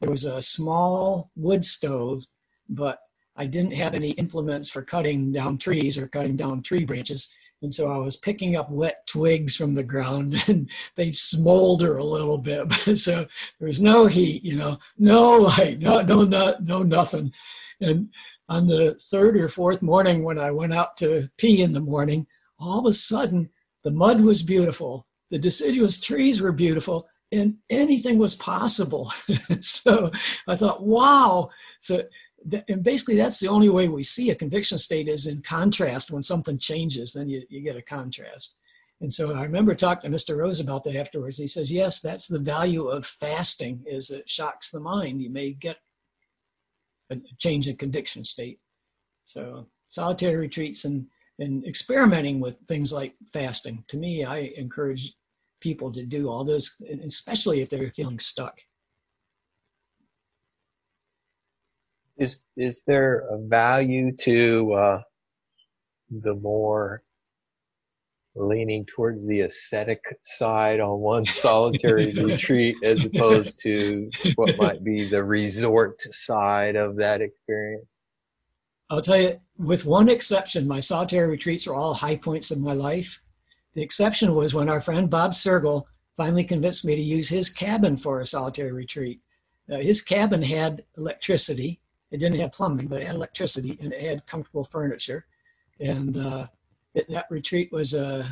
there was a small wood stove, but I didn't have any implements for cutting down trees or cutting down tree branches. And so I was picking up wet twigs from the ground and they smolder a little bit. so there was no heat, you know, no light, no, no, no, no, nothing. And on the third or fourth morning when I went out to pee in the morning, all of a sudden the mud was beautiful the deciduous trees were beautiful and anything was possible. so I thought, wow. So, and basically that's the only way we see a conviction state is in contrast. When something changes, then you, you get a contrast. And so I remember talking to Mr. Rose about that afterwards. He says, yes, that's the value of fasting is it shocks the mind. You may get a change in conviction state. So solitary retreats and, and experimenting with things like fasting. To me, I encourage people to do all those, especially if they're feeling stuck. is is there a value to uh, the more leaning towards the ascetic side on one solitary retreat as opposed to what might be the resort side of that experience? I'll tell you, with one exception, my solitary retreats are all high points of my life. The exception was when our friend Bob Cergol finally convinced me to use his cabin for a solitary retreat. Uh, his cabin had electricity. It didn't have plumbing, but it had electricity and it had comfortable furniture. And uh, it, that retreat was uh,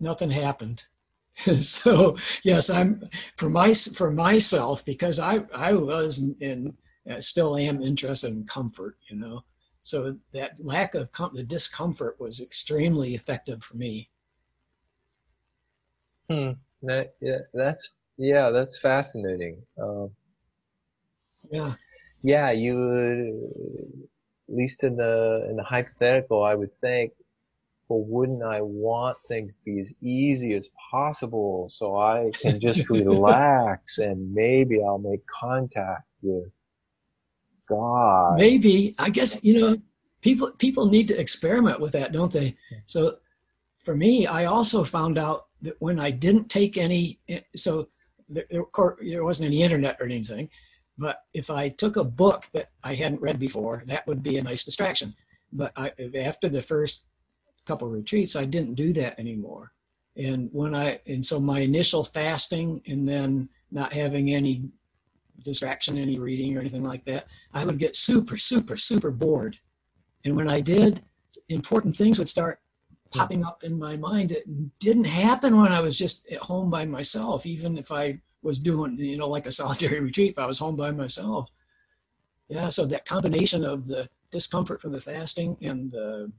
nothing happened. so yes, I'm for my for myself because I I was in, in still am interested in comfort, you know. So that lack of com- the discomfort was extremely effective for me. Hmm. That, yeah, that's yeah, that's fascinating. Um, yeah. Yeah, you would, at least in the in the hypothetical, I would think, well, wouldn't I want things to be as easy as possible so I can just relax and maybe I'll make contact with God. Maybe I guess you know people people need to experiment with that, don't they? So for me, I also found out that when I didn't take any, eh, so there, there wasn't any internet or anything, but if I took a book that I hadn't read before, that would be a nice distraction. But I, after the first couple retreats, I didn't do that anymore. And when I, and so my initial fasting and then not having any distraction, any reading or anything like that, I would get super, super, super bored. And when I did, important things would start popping up in my mind that didn't happen when I was just at home by myself, even if I was doing, you know, like a solitary retreat, if I was home by myself. Yeah, so that combination of the discomfort from the fasting and the,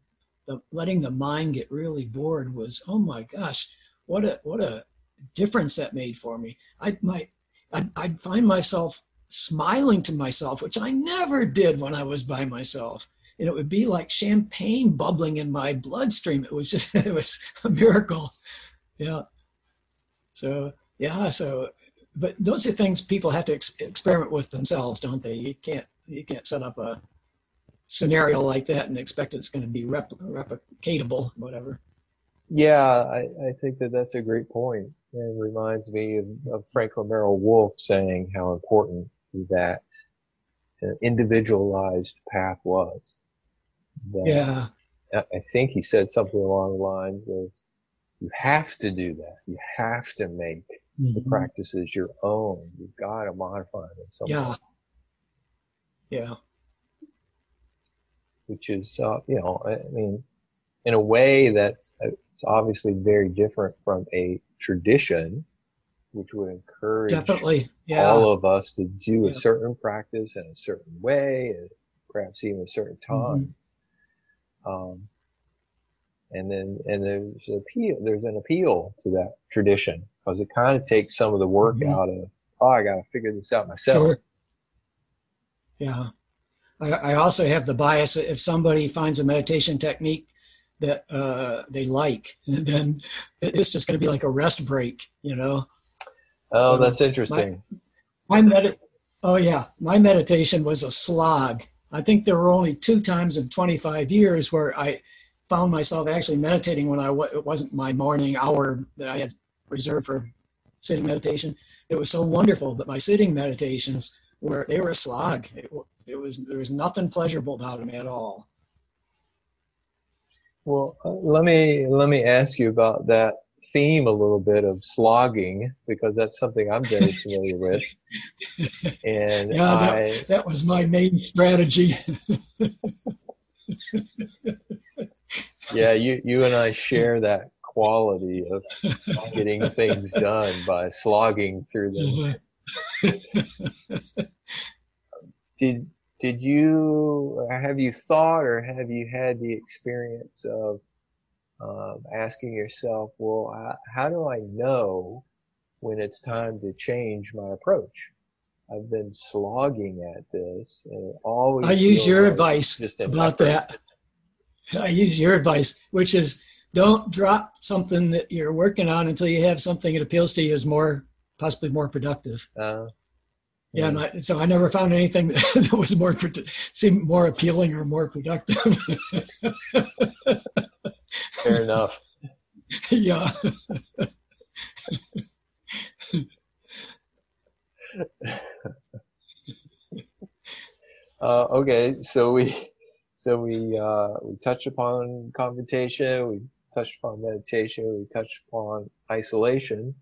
the letting the mind get really bored was, oh my gosh, what a what a difference that made for me. I might I'd, I'd find myself smiling to myself, which I never did when I was by myself and it would be like champagne bubbling in my bloodstream. It was just, it was a miracle. Yeah. So, yeah. So, but those are things people have to ex- experiment with themselves, don't they? You can't, you can't set up a scenario like that and expect it's going to be rep- replicatable, whatever. Yeah, I, I think that that's a great point. It reminds me of, of Franklin Merrell-Wolff saying how important that individualized path was yeah. I think he said something along the lines of, you have to do that. You have to make mm-hmm. the practices your own. You've got to modify them in yeah. way. Yeah. Which is, uh, you know, I mean, in a way that's it's obviously very different from a tradition, which would encourage definitely yeah. all of us to do yeah. a certain practice in a certain way, perhaps even a certain time. Mm-hmm. Um, and then, and there's an appeal, there's an appeal to that tradition because it kind of takes some of the work mm-hmm. out of, oh, I got to figure this out myself. Sure. Yeah. I, I also have the bias that if somebody finds a meditation technique that uh, they like, and then it's just going to be like a rest break, you know? Oh, so that's interesting. My, my med- oh yeah, my meditation was a slog. I think there were only two times in 25 years where I found myself actually meditating when I w- it wasn't my morning hour that I had reserved for sitting meditation. It was so wonderful, but my sitting meditations were they were a slog. It, it was there was nothing pleasurable about them at all. Well, uh, let me let me ask you about that theme a little bit of slogging because that's something I'm very familiar with. And yeah, that, I, that was my main strategy. yeah, you you and I share that quality of getting things done by slogging through them. did did you have you thought or have you had the experience of um, asking yourself, well, I, how do I know when it's time to change my approach? I've been slogging at this, and always. I use your like advice about that. I use your advice, which is don't drop something that you're working on until you have something that appeals to you as more, possibly more productive. Uh, Yeah, and I, so I never found anything that was more seemed more appealing or more productive. Fair enough. yeah. uh, okay, so we so we uh, we touched upon confrontation, we touched upon meditation, we touched upon isolation,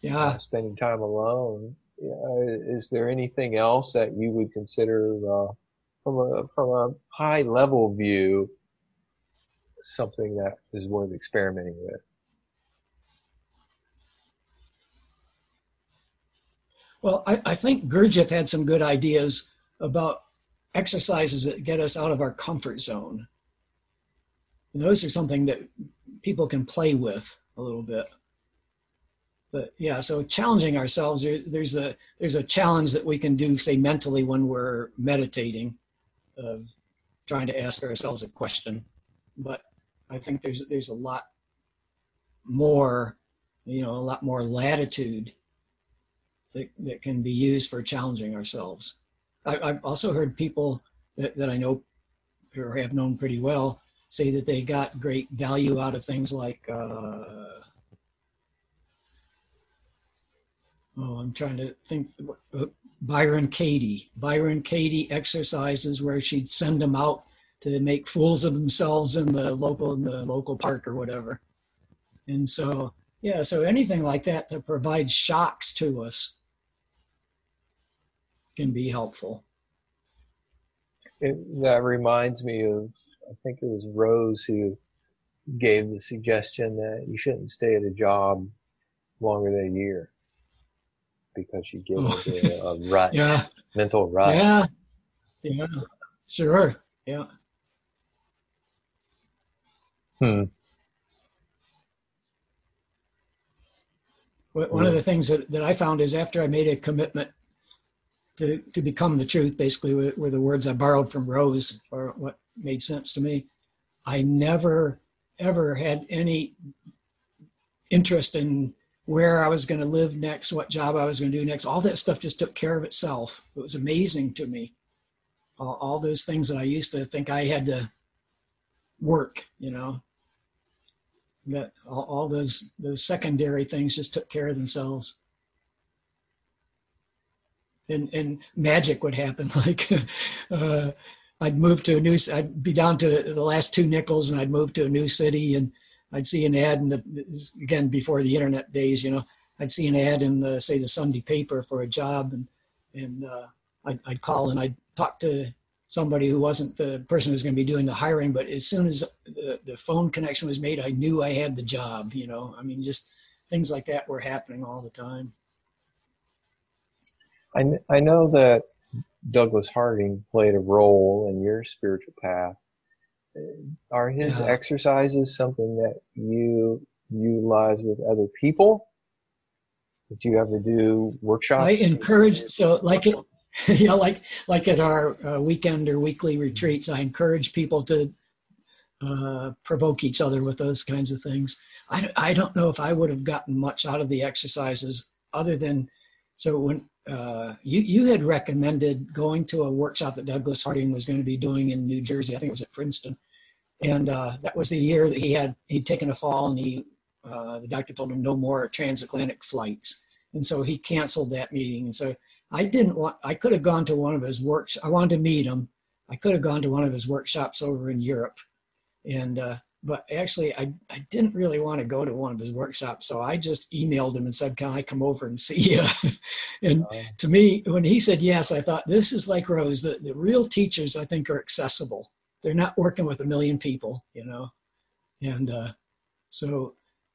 yeah, uh, spending time alone. Is there anything else that you would consider uh, from a from a high level view something that is worth experimenting with? Well, I, I think Gurdjieff had some good ideas about exercises that get us out of our comfort zone. And those are something that people can play with a little bit. But yeah, so challenging ourselves, there, there's a there's a challenge that we can do, say mentally when we're meditating, of trying to ask ourselves a question. But I think there's there's a lot more, you know, a lot more latitude that, that can be used for challenging ourselves. I, have also heard people that, that I know or have known pretty well say that they got great value out of things like uh, oh i'm trying to think. Uh, byron katie. Byron katie exercises where she'd send them out to make fools of themselves in the local in the local park or whatever. And so yeah so anything like that that provides shocks to us can be helpful. It, that reminds me of, I think it was Rose who gave the suggestion that you shouldn't stay at a job longer than a year because you get oh. into a rut, yeah. mental rut. Yeah, yeah, sure, yeah. Hmm. One of the things that, that I found is after I made a commitment to, to become the truth, basically, were, were the words I borrowed from Rose or what made sense to me. I never, ever had any interest in where I was going to live next, what job I was going to do next. All that stuff just took care of itself. It was amazing to me. All, all those things that I used to think I had to work, you know, that all, all those those secondary things just took care of themselves and, and magic would happen. Like uh, I'd move to a new, I'd be down to the last two nickels, and I'd move to a new city, and I'd see an ad in the again before the internet days. You know, I'd see an ad in the, say the Sunday paper for a job, and and uh, I'd, I'd call and I'd talk to somebody who wasn't the person who was going to be doing the hiring, but as soon as the, the phone connection was made, I knew I had the job. You know, I mean, just things like that were happening all the time. I, I know that Douglas Harding played a role in your spiritual path. Are his yeah. exercises something that you utilize with other people? Do you ever do workshops? I encourage so like it, you know, like like at our uh, weekend or weekly retreats, I encourage people to uh, provoke each other with those kinds of things. I, I don't know if I would have gotten much out of the exercises other than so when uh, you you had recommended going to a workshop that Douglas Harding was going to be doing in New Jersey. I think it was at Princeton, and uh, that was the year that he had he'd taken a fall and he uh, the doctor told him no more transatlantic flights, and so he canceled that meeting. And so I didn't want I could have gone to one of his works. I wanted to meet him. I could have gone to one of his workshops over in Europe, and uh, but actually I, I didn't really want to go to one of his workshops so i just emailed him and said can i come over and see you and uh, to me when he said yes i thought this is like rose the, the real teachers i think are accessible. They're not working with a million people you know? And uh, so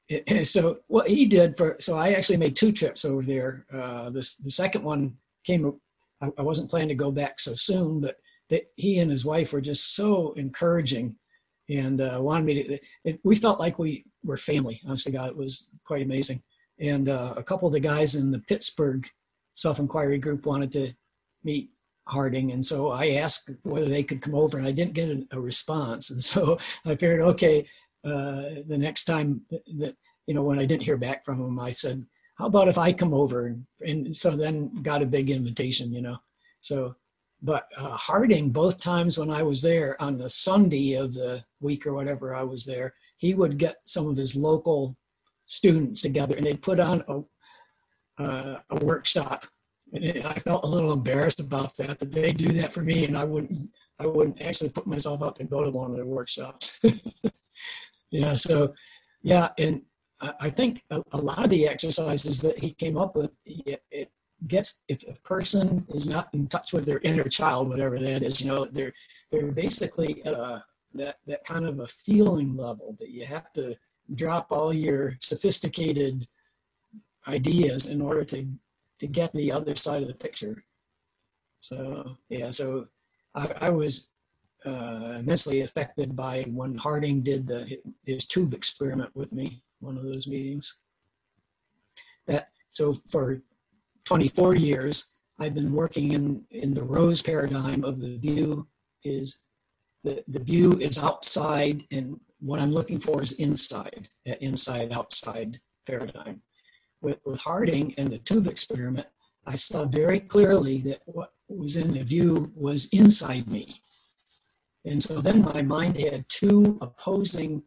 it, so what he did for so i actually made two trips over there. Uh, this the second one came I, I wasn't planning to go back so soon but that he and his wife were just so encouraging and uh, wanted me to. It, we felt like we were family. Honestly, God, it was quite amazing. And uh, a couple of the guys in the Pittsburgh Self Inquiry Group wanted to meet Harding, and so I asked whether they could come over, and I didn't get a, response. And so I figured, okay, uh, the next time that, that you know when I didn't hear back from them, I said how about if I come over? And, and so then got a big invitation, you know. So, but uh, Harding, both times when I was there on the Sunday of the week or whatever I was there, he would get some of his local students together and they'd put on a, uh, a workshop. And I felt a little embarrassed about that, that they do that for me and I wouldn't, I wouldn't actually put myself up and go to one of their workshops. yeah. So, yeah. And I think a, a, lot of the exercises that he came up with, it, it gets if a person is not in touch with their inner child, whatever that is, you know, they're they're basically uh, that that kind of a feeling level that you have to drop all your sophisticated ideas in order to to get the other side of the picture. So yeah, so I, I was uh, immensely affected by when Harding did the his tube experiment with me one of those meetings. That, so for 24 years, I've been working in, in the rose paradigm of the view is the, the view is outside and what I'm looking for is inside, inside outside paradigm. With, with Harding and the tube experiment, I saw very clearly that what was in the view was inside me. And so then my mind had two opposing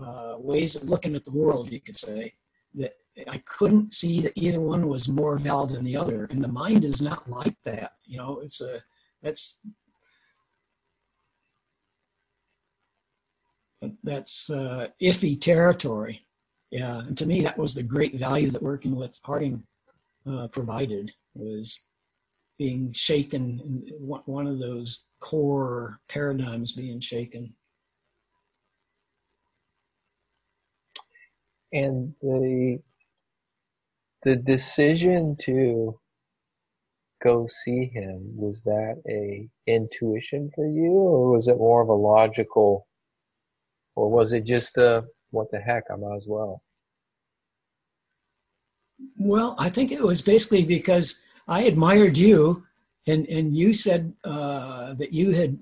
uh, ways of looking at the world, you could say, that I couldn't see that either one was more valid than the other. And the mind is not like that. You know, it's a, that's, that's uh, iffy territory. Yeah, and to me, that was the great value that working with Harding uh, provided was being shaken, one of those core paradigms being shaken. and the the decision to go see him was that a intuition for you or was it more of a logical or was it just a what the heck i might as well well i think it was basically because i admired you and and you said uh, that you had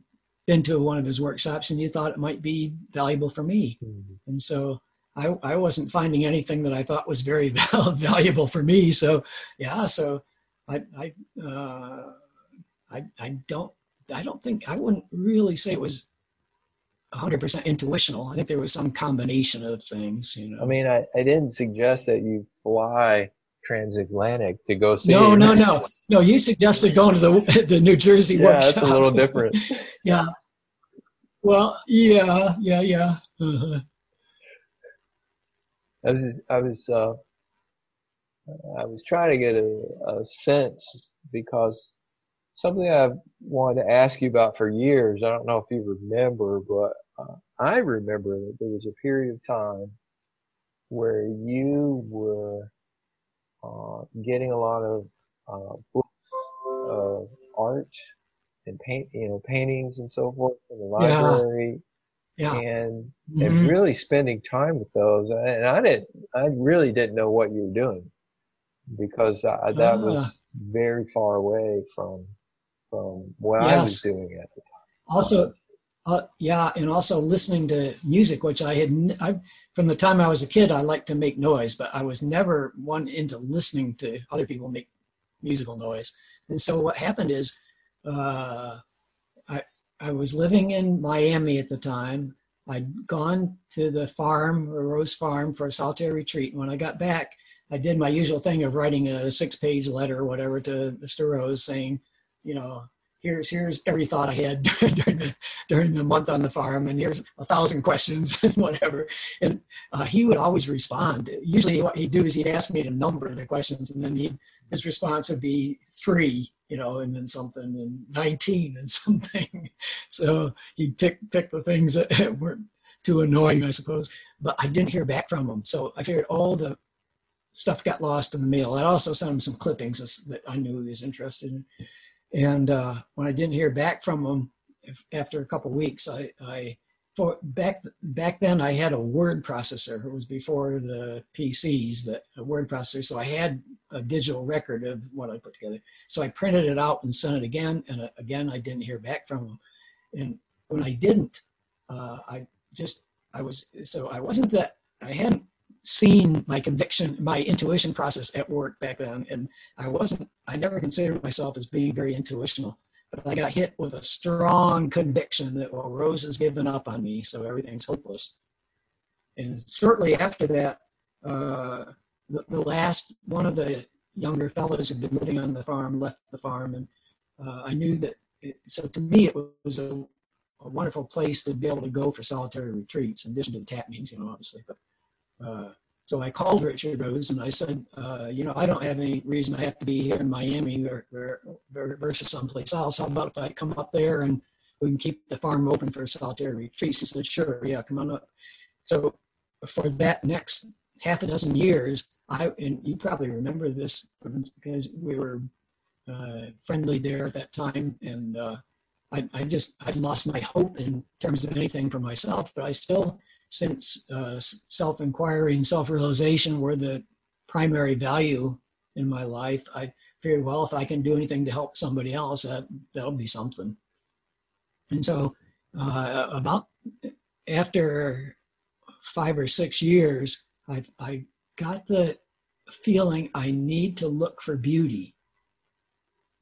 been to one of his workshops and you thought it might be valuable for me mm-hmm. and so I, I wasn't finding anything that I thought was very valuable for me. So yeah, so I I, uh, I I don't I don't think I wouldn't really say it was 100% intuitional. I think there was some combination of things. You know. I mean, I, I didn't suggest that you fly transatlantic to go see. No, no, no, no. You suggested going to the the New Jersey yeah, workshop. that's a little different. yeah. Well, yeah, yeah, yeah. Uh-huh. I was I was uh, I was trying to get a, a sense because something I've wanted to ask you about for years. I don't know if you remember, but uh, I remember that there was a period of time where you were uh, getting a lot of uh, books of art and paint, you know, paintings and so forth in the library yeah. and mm-hmm. and really spending time with those. And I didn't, I really didn't know what you were doing because I, that was ah. very far away from from what yes. I was doing at the time. Also, uh, yeah, and also listening to music, which I had I, from the time I was a kid, I liked to make noise, but I was never one into listening to other people make musical noise. And so what happened is, uh, I was living in Miami at the time. I'd gone to the farm, Rose Farm, for a solitary retreat. And when I got back, I did my usual thing of writing a six page letter or whatever to Mr. Rose saying, you know, here's here's every thought I had during the during the month on the farm, and here's a thousand questions and whatever. And uh, he would always respond. Usually, what he'd do is he'd ask me to number the questions, and then he his response would be three, you know, and then something, and nineteen, and something. So he'd pick pick the things that weren't too annoying, I suppose. But I didn't hear back from him, so I figured all the stuff got lost in the mail. I also sent him some clippings that I knew he was interested in. And uh, when I didn't hear back from him after a couple weeks, I, I for back back then I had a word processor. It was before the PCs, but a word processor. So I had a digital record of what I put together. So I printed it out and sent it again, and uh, again I didn't hear back from them, And when I didn't, uh, I just I was so I wasn't that I hadn't seen my conviction, my intuition process at work back then, and I wasn't. I never considered myself as being very intuitional, but I got hit with a strong conviction that well, Rose has given up on me, so everything's hopeless. And shortly after that, uh, the, the last one of the younger fellows who'd been living on the farm left the farm, and uh, I knew that. It, so to me, it was a, a, wonderful place to be able to go for solitary retreats, in addition to the TAT meetings, you know, obviously. But uh, so I called Richard Rose and I said, uh, you know, I don't have any reason I have to be here in Miami or, or, or, versus someplace else. How about if I come up there and we can keep the farm open for a solitary retreat? He said, sure, yeah, come on up. So for that next half a dozen years, I and you probably remember this because we were uh, friendly there at that time, and uh, I, I just I lost my hope in terms of anything for myself, but I still, since uh, self-inquiry and self-realization were the primary value in my life, I figured, well, if I can do anything to help somebody else, that that'll be something. And so, uh, about after five or six years, I I got the feeling I need to look for beauty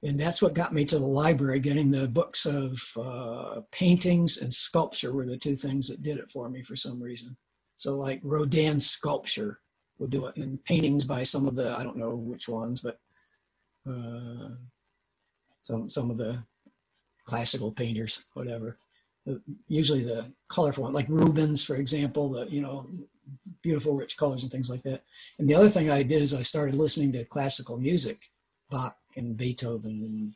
and that's what got me to the library getting the books of uh, paintings and sculpture were the two things that did it for me for some reason. So like rodin's sculpture would do it and paintings by some of the i don't know which ones but uh, some some of the classical painters whatever. Uh, usually the colorful one like rubens for example the you know beautiful rich colors and things like that. And the other thing i did is i started listening to classical music bach and Beethoven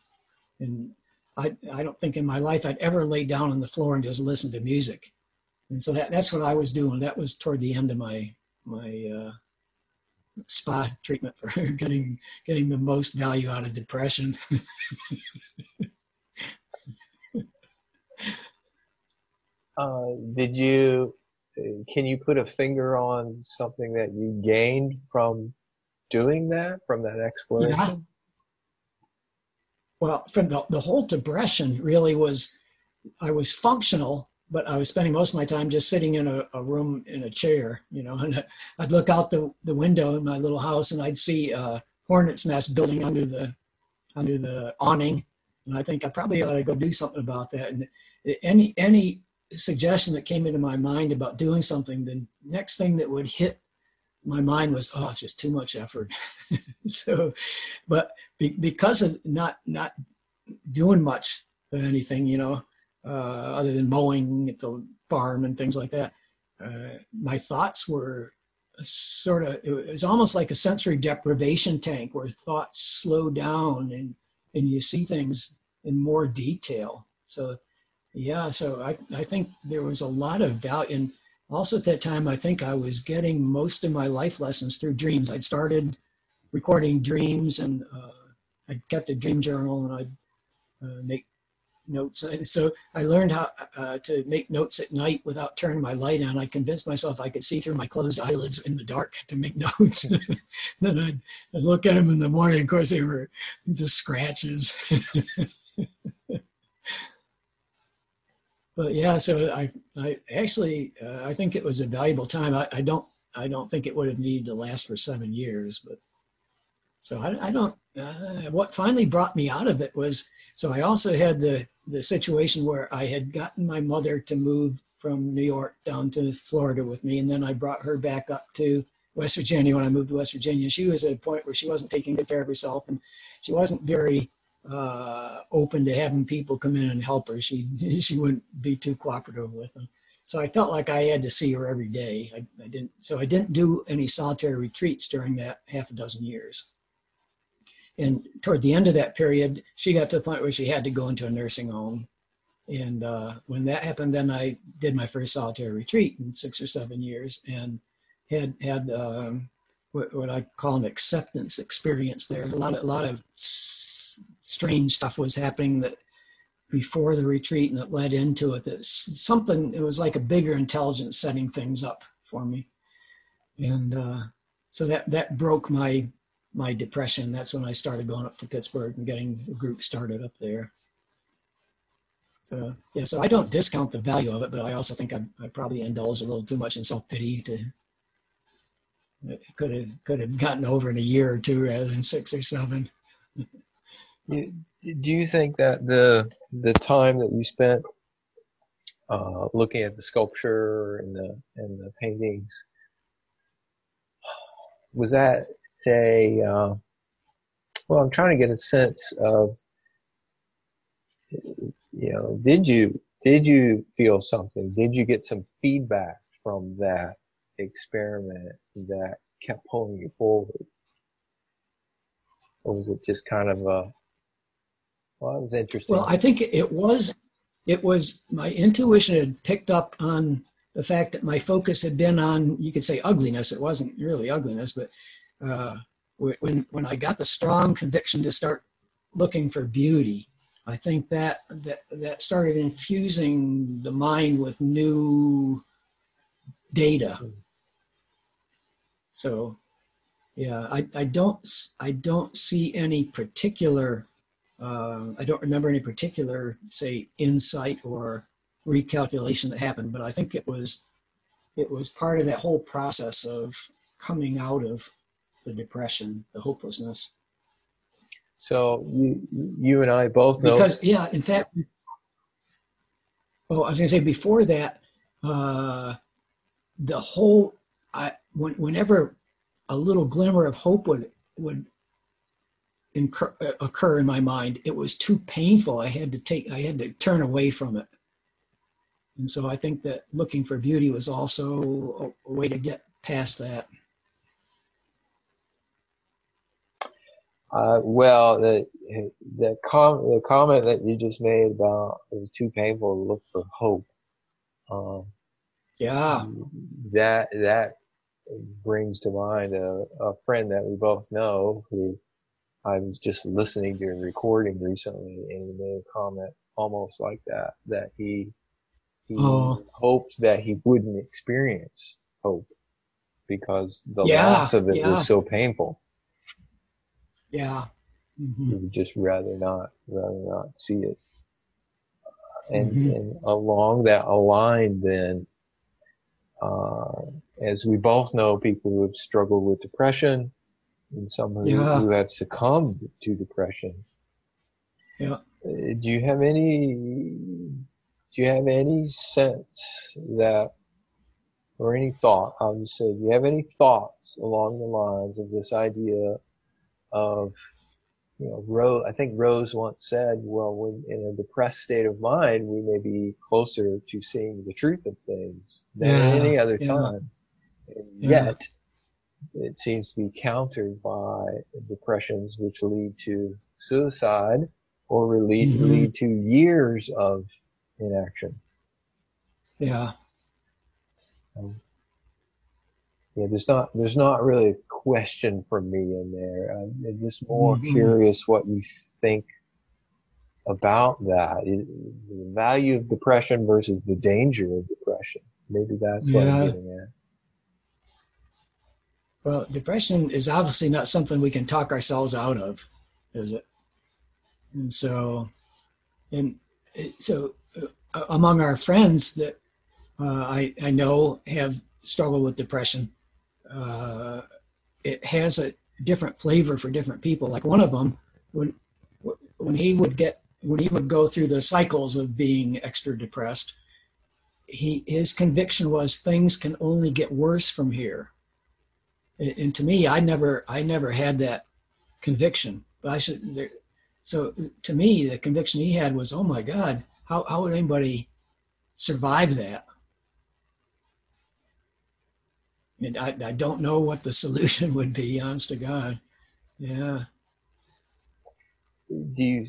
and, and I, I don't think in my life I'd ever lay down on the floor and just listen to music. And so that, that's what I was doing. That was toward the end of my, my, uh, spa treatment for getting, getting the most value out of depression. uh, did you, can you put a finger on something that you gained from doing that, from that exploration? Yeah well, from the, the whole depression really was, I was functional, but I was spending most of my time just sitting in a, a room in a chair, you know, and I'd look out the, the window in my little house and I'd see a hornet's nest building under the, under the awning. And I think I probably ought to go do something about that. And any, any suggestion that came into my mind about doing something, the next thing that would hit my mind was, oh, it's just too much effort. so, but be, because of not not doing much of anything, you know, uh, other than mowing at the farm and things like that, uh, my thoughts were sort of it was almost like a sensory deprivation tank where thoughts slow down and and you see things in more detail. So, yeah, so I I think there was a lot of value and also at that time i think i was getting most of my life lessons through dreams. I'd started recording dreams and uh, i kept a dream journal and i'd uh, make notes. And so i learned how uh, to make notes at night without turning my light on. I convinced myself i could see through my closed eyelids in the dark to make notes. Then I'd, I'd look at them in the morning. Of course they were just scratches but yeah, so I, I actually, uh, I think it was a valuable time. I, I, don't, I don't think it would have needed to last for seven years, but so I, I don't. Uh, what finally brought me out of it was so I also had the the situation where I had gotten my mother to move from New York down to Florida with me, and then I brought her back up to West Virginia when I moved to West Virginia. She was at a point where she wasn't taking good care of herself, and she wasn't very uh, open to having people come in and help her. She she wouldn't be too cooperative with them. So I felt like I had to see her every day. I, I didn't. So I didn't do any solitary retreats during that half a dozen years. And toward the end of that period, she got to the point where she had to go into a nursing home. And uh, when that happened, then I did my first solitary retreat in six or seven years, and had had um, what, what I call an acceptance experience there. A lot a lot of strange stuff was happening that before the retreat and that led into it. That something it was like a bigger intelligence setting things up for me, and uh, so that that broke my my depression. That's when I started going up to Pittsburgh and getting a group started up there. So yeah, so I don't discount the value of it, but I also think I, I probably indulge a little too much in self pity to could have could have gotten over in a year or two rather than six or seven. Do you think that the the time that you spent uh, looking at the sculpture and the and the paintings was that a uh, well i'm trying to get a sense of you know did you did you feel something? Did you get some feedback from that experiment that kept pulling you forward? Or was it just kind of a well it was interesting. Well i think it was it was my intuition had picked up on the fact that my focus had been on you could say ugliness. It wasn't really ugliness but uh, when when i got the strong conviction to start looking for beauty i think that that that started infusing the mind with new data. So yeah i i don't i don't see any particular uh, I don't remember any particular, say, insight or recalculation that happened, but I think it was it was part of that whole process of coming out of the depression, the hopelessness. So you you and I both know because yeah, in fact, oh, I was going to say before that, uh, the whole I when, whenever a little glimmer of hope would would incur, uh, occur in my mind, it was too painful. I had to take, I had to turn away from it. And so I think that looking for beauty was also a, a way to get past that. Uh, well, the the, com- the comment that you just made about it was too painful to look for hope. Um, yeah, that that brings to mind a, a friend that we both know who I was just listening to a recording recently and he made a comment almost like that, that he, he oh. hoped that he wouldn't experience hope because the yeah, loss of it yeah. was so painful. Yeah. Mm-hmm. He would just rather not, rather not see it. And, mm-hmm. and along that line then, uh, as we both know, people who have struggled with depression, and some who, yeah. who have succumbed to depression. Yeah. Uh, do you have any? Do you have any sense that, or any thought? I would say, do you have any thoughts along the lines of this idea of, you know, Rose? I think Rose once said, "Well, when in a depressed state of mind, we may be closer to seeing the truth of things than yeah. any other time." And yet, it seems to be countered by depressions which lead to suicide or lead, mm-hmm. lead to years of inaction. Yeah. Um, yeah, there's not there's not really a question for me in there. I'm just more mm-hmm. curious what you think about that. The value of depression versus the danger of depression. Maybe that's what. I'm getting at. Well, depression is obviously not something we can talk ourselves out of, is it? And so, and so uh, among our friends that uh, I, I know have struggled with depression, uh, it has a different flavor for different people. Like one of them, when when he would get when he would go through the cycles of being extra depressed, he his conviction was things can only get worse from here and to me, I never, I never had that conviction. But I should. There, so to me, the conviction he had was, oh my God, how how would anybody survive that? And I, I don't know what the solution would be, honest to God. Yeah. Do you,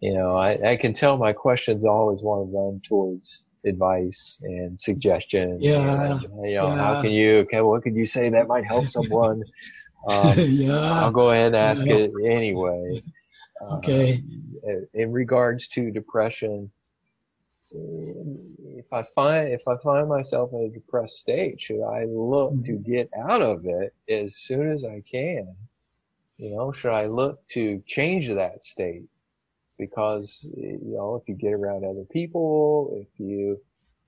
you know, I, I can tell my questions always want to run towards advice and suggestion. Yeah. And, you know, yeah. how can you, okay, what could you say that might help someone? Um, yeah. I'll go ahead and ask yeah. it anyway. Okay. Um, in regards to depression, if I find if I find myself in a depressed state, should I look mm-hmm. to get out of it as soon as I can? You know, should I look to change that state? Because you know if you get around other people if you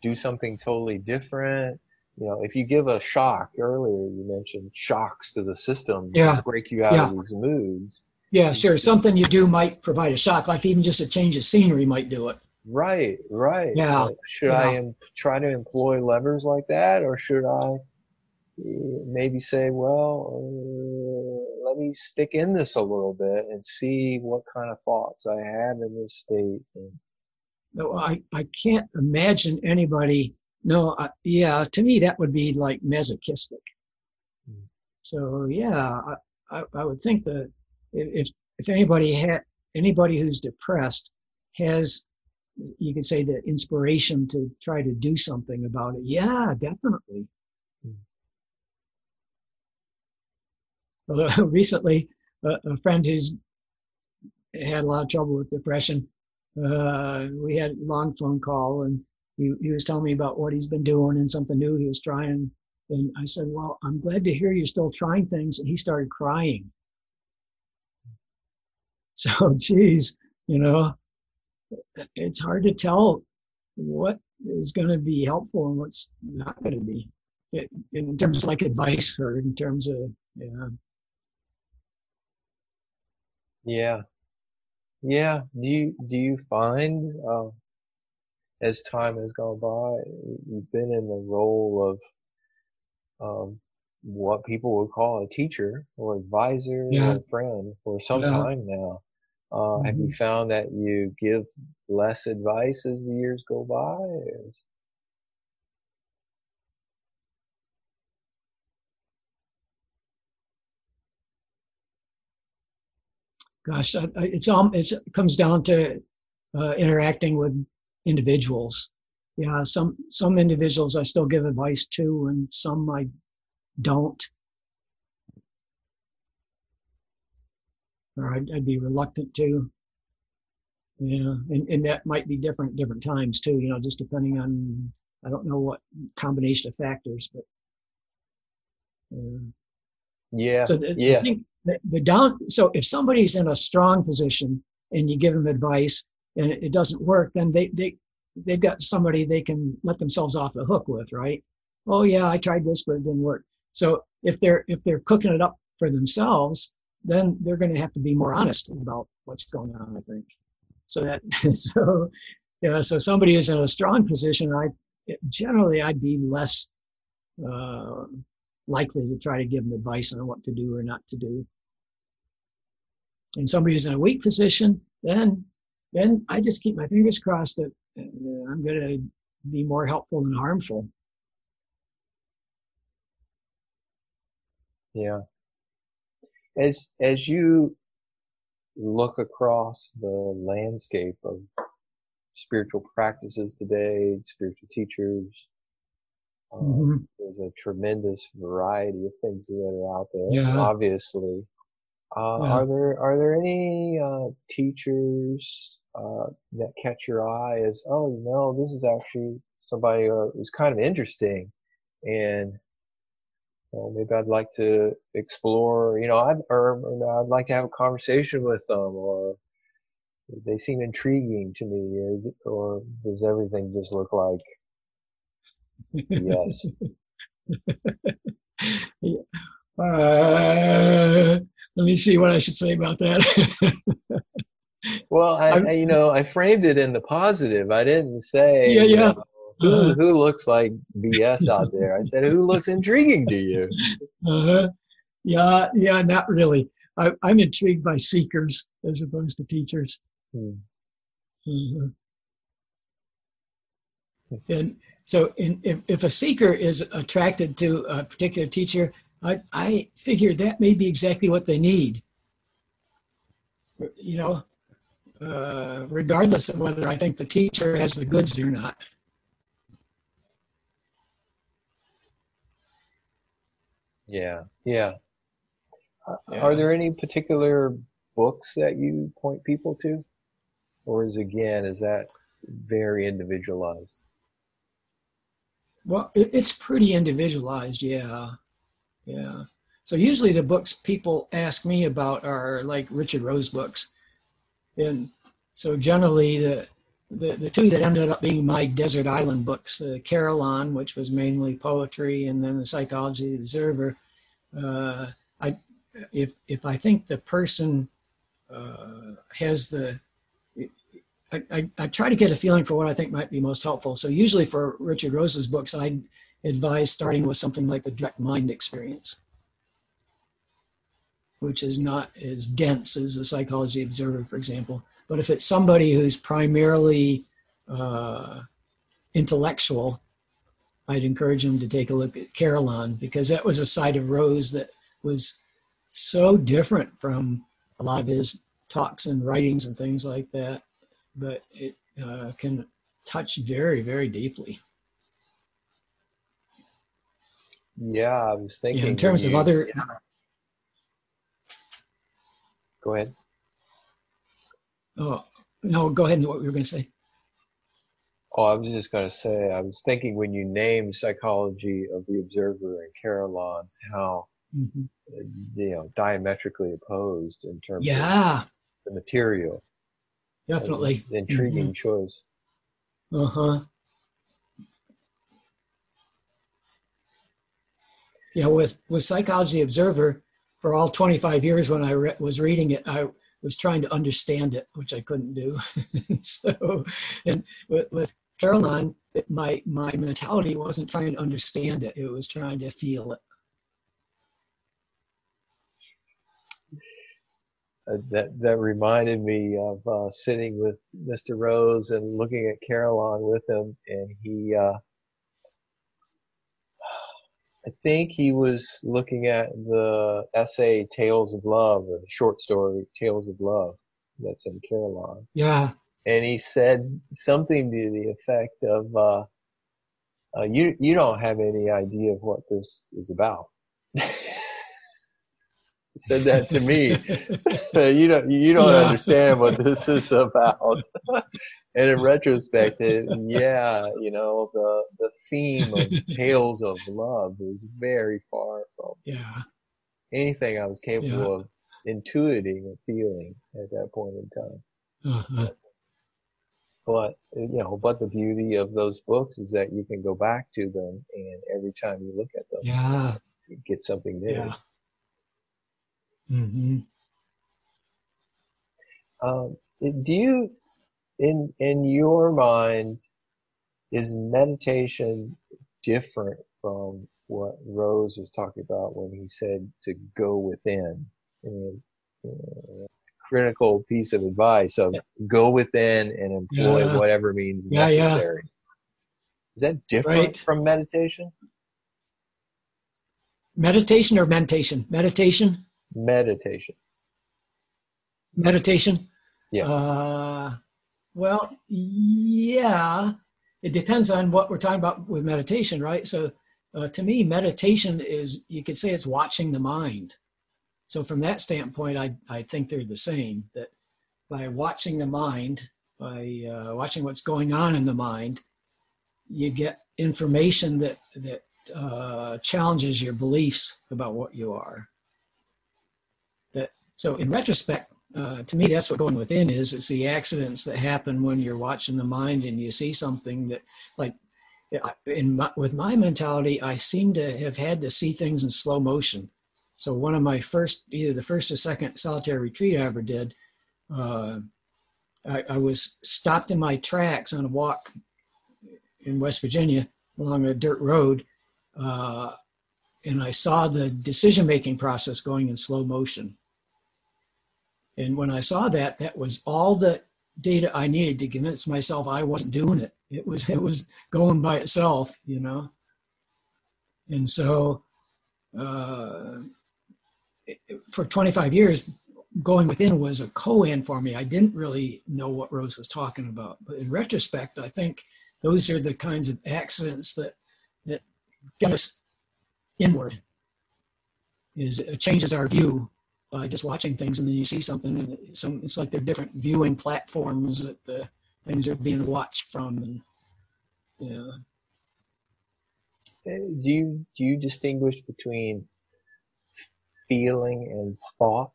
do something totally different you know, if you give a shock earlier, you mentioned shocks to the system Yeah. break you out Yeah. of these moods. Yeah, sure. Something you do might provide a shock, like even just a change of scenery might do it. Right, right. Yeah, Uh, Should I yeah. em- try to employ levers like that, or should I uh, maybe say, well, uh, let me stick in this a little bit and see what kind of thoughts I have in this state? And, No, I, I can't imagine anybody. No, I, yeah, to me that would be like masochistic. Hmm. So yeah, I, I, I would think that if if anybody had anybody who's depressed has, you could say the inspiration to try to do something about it. Yeah, definitely. Although recently, a, friend who's had a lot of trouble with depression uh, we had a long phone call and he, he was telling me about what he's been doing and something new he was trying. And I said, Well, I'm glad to hear you're still trying things. And he started crying. So, geez, you know, it's hard to tell what is going to be helpful and what's not going to be in terms of like advice or in terms of, yeah. Yeah, yeah. Do you do you find uh, as time has gone by, you've been in the role of um, what people would call a teacher or advisor Yeah. or friend for some Yeah. time now. Uh, Have you found that you give less advice as the years go by? Gosh, I, I- it's all it's, it comes down to uh, interacting with individuals. Yeah, some some individuals I still give advice to, and some I don't, or I'd, I'd be reluctant to. Yeah, and, and that might be different different times too. You know, just depending on I don't know what combination of factors, but. Uh, Yeah, so the, yeah. The, down. So if somebody's in a strong position and you give them advice and it, it doesn't work, then they they they've got somebody they can let themselves off the hook with, right? Oh yeah, I tried this, but it didn't work. So if they're if they're cooking it up for themselves, then they're going to have to be more honest about what's going on. I think. So that so yeah. So somebody is in a strong position, I generally I'd be less. Uh, likely to try to give them advice on what to do or not to do. And somebody who's in a weak position, then then I just keep my fingers crossed that uh, I'm going to be more helpful than harmful. Yeah. As as you look across the landscape of spiritual practices today, spiritual teachers, um, Mhm. there's a tremendous variety of things that are out there. Yeah. Obviously, uh, Yeah. are there are there any uh, teachers uh, that catch your eye as oh you know this is actually somebody uh, who's kind of interesting and well, maybe I'd like to explore, you know, I'd, or, or I'd like to have a conversation with them, or they seem intriguing to me, or, or does everything just look like yes? Uh, let me see what I should say about that. Well, I, I'm- you know, I framed it in the positive. I didn't say, Yeah, you yeah. know, who, Uh-huh. who looks like BS out there. I said, who looks intriguing to you? Uh-huh. yeah, yeah, not really. I, I'm intrigued by seekers as opposed to teachers. Hmm. Mhm. And so, in, if, if a seeker is attracted to a particular teacher, I, I figure that may be exactly what they need. You know, uh, regardless of whether I think the teacher has the goods or not. Yeah, yeah. Yeah. Are there any particular books that you point people to, or is again is that very individualized? Well, it's pretty individualized, yeah, yeah. So usually the books people ask me about are like Richard Rose books, and so generally the the, the two that ended up being my desert island books, the Carillon, which was mainly poetry, and then the Psychology of the Observer. Uh, I, if if I think the person uh, has the, I, I, try to get a feeling for what I think might be most helpful. So usually for Richard Rose's books, I'd advise starting with something like the direct mind experience, which is not as dense as the Psychology Observer, for example. But if it's somebody who's primarily uh, intellectual, I'd encourage them to take a look at Carillon because that was a side of Rose that was so different from a lot of his talks and writings and things like that. But it uh, can touch very, very deeply. Yeah, I was thinking. Yeah, in terms you, of other. Yeah. Go ahead. Oh, no, go ahead and what you were going to say. Oh, I was just going to say, I was thinking when you named Psychology of the Observer and Carillon, how, mm-hmm. you know, diametrically opposed in terms yeah. of the material. Definitely. Intriguing mm-hmm. choice. Uh huh. Yeah, with, with Psychology Observer, for all 25 years when I re- was reading it, I was trying to understand it, which I couldn't do. so, and with, with Carillon, my my mentality wasn't trying to understand it; it was trying to feel it. That that reminded me of uh, sitting with Mr. Rose and looking at Carillon with him, and he. Uh, I think he was looking at the essay Tales of Love or the short story Tales of Love that's in Carillon. Yeah. And he said something to the effect of, uh, uh, you, you don't have any idea of what this is about. said that to me. you don't you don't yeah. understand what this is about. and in retrospect, it, yeah, you know the the theme of tales of love is very far from yeah anything I was capable yeah. of intuiting or feeling at that point in time. Uh-huh. But you know, but the beauty of those books is that you can go back to them, and every time you look at them, yeah, you get something new. Yeah. Mm-hmm. Um, do you, in in your mind, is meditation different from what Rose was talking about when he said to go within? And, uh, critical piece of advice of yeah. go within and employ yeah. whatever means yeah, necessary. Is that different right. from meditation? Meditation or mentation? Meditation? Meditation? Meditation? Yeah. Uh, well, yeah. It depends on what we're talking about with meditation, right? So, uh, to me, meditation is, you could say it's watching the mind. So, from that standpoint, I, I think they're the same. That by watching the mind, by uh, watching what's going on in the mind, you get information that, that uh, challenges your beliefs about what you are. So in retrospect, uh, to me, that's what going within is. It's the accidents that happen when you're watching the mind and you see something that, like, in my, with my mentality, I seem to have had to see things in slow motion. So one of my first, either the first or second solitary retreat I ever did, uh, I, I, was stopped in my tracks on a walk in West Virginia along a dirt road, uh, and I saw the decision making process going in slow motion. And when I saw that, that was all the data I needed to convince myself I wasn't doing it. It was it was going by itself, you know. And so, uh, for 25 years, going within was a koan for me. I didn't really know what Rose was talking about, but in retrospect, I think those are the kinds of accidents that that get us inward. Is it changes our view by just watching things and then you see something and it's, it's like they're different viewing platforms that the things are being watched from and yeah do you do you distinguish between feeling and thought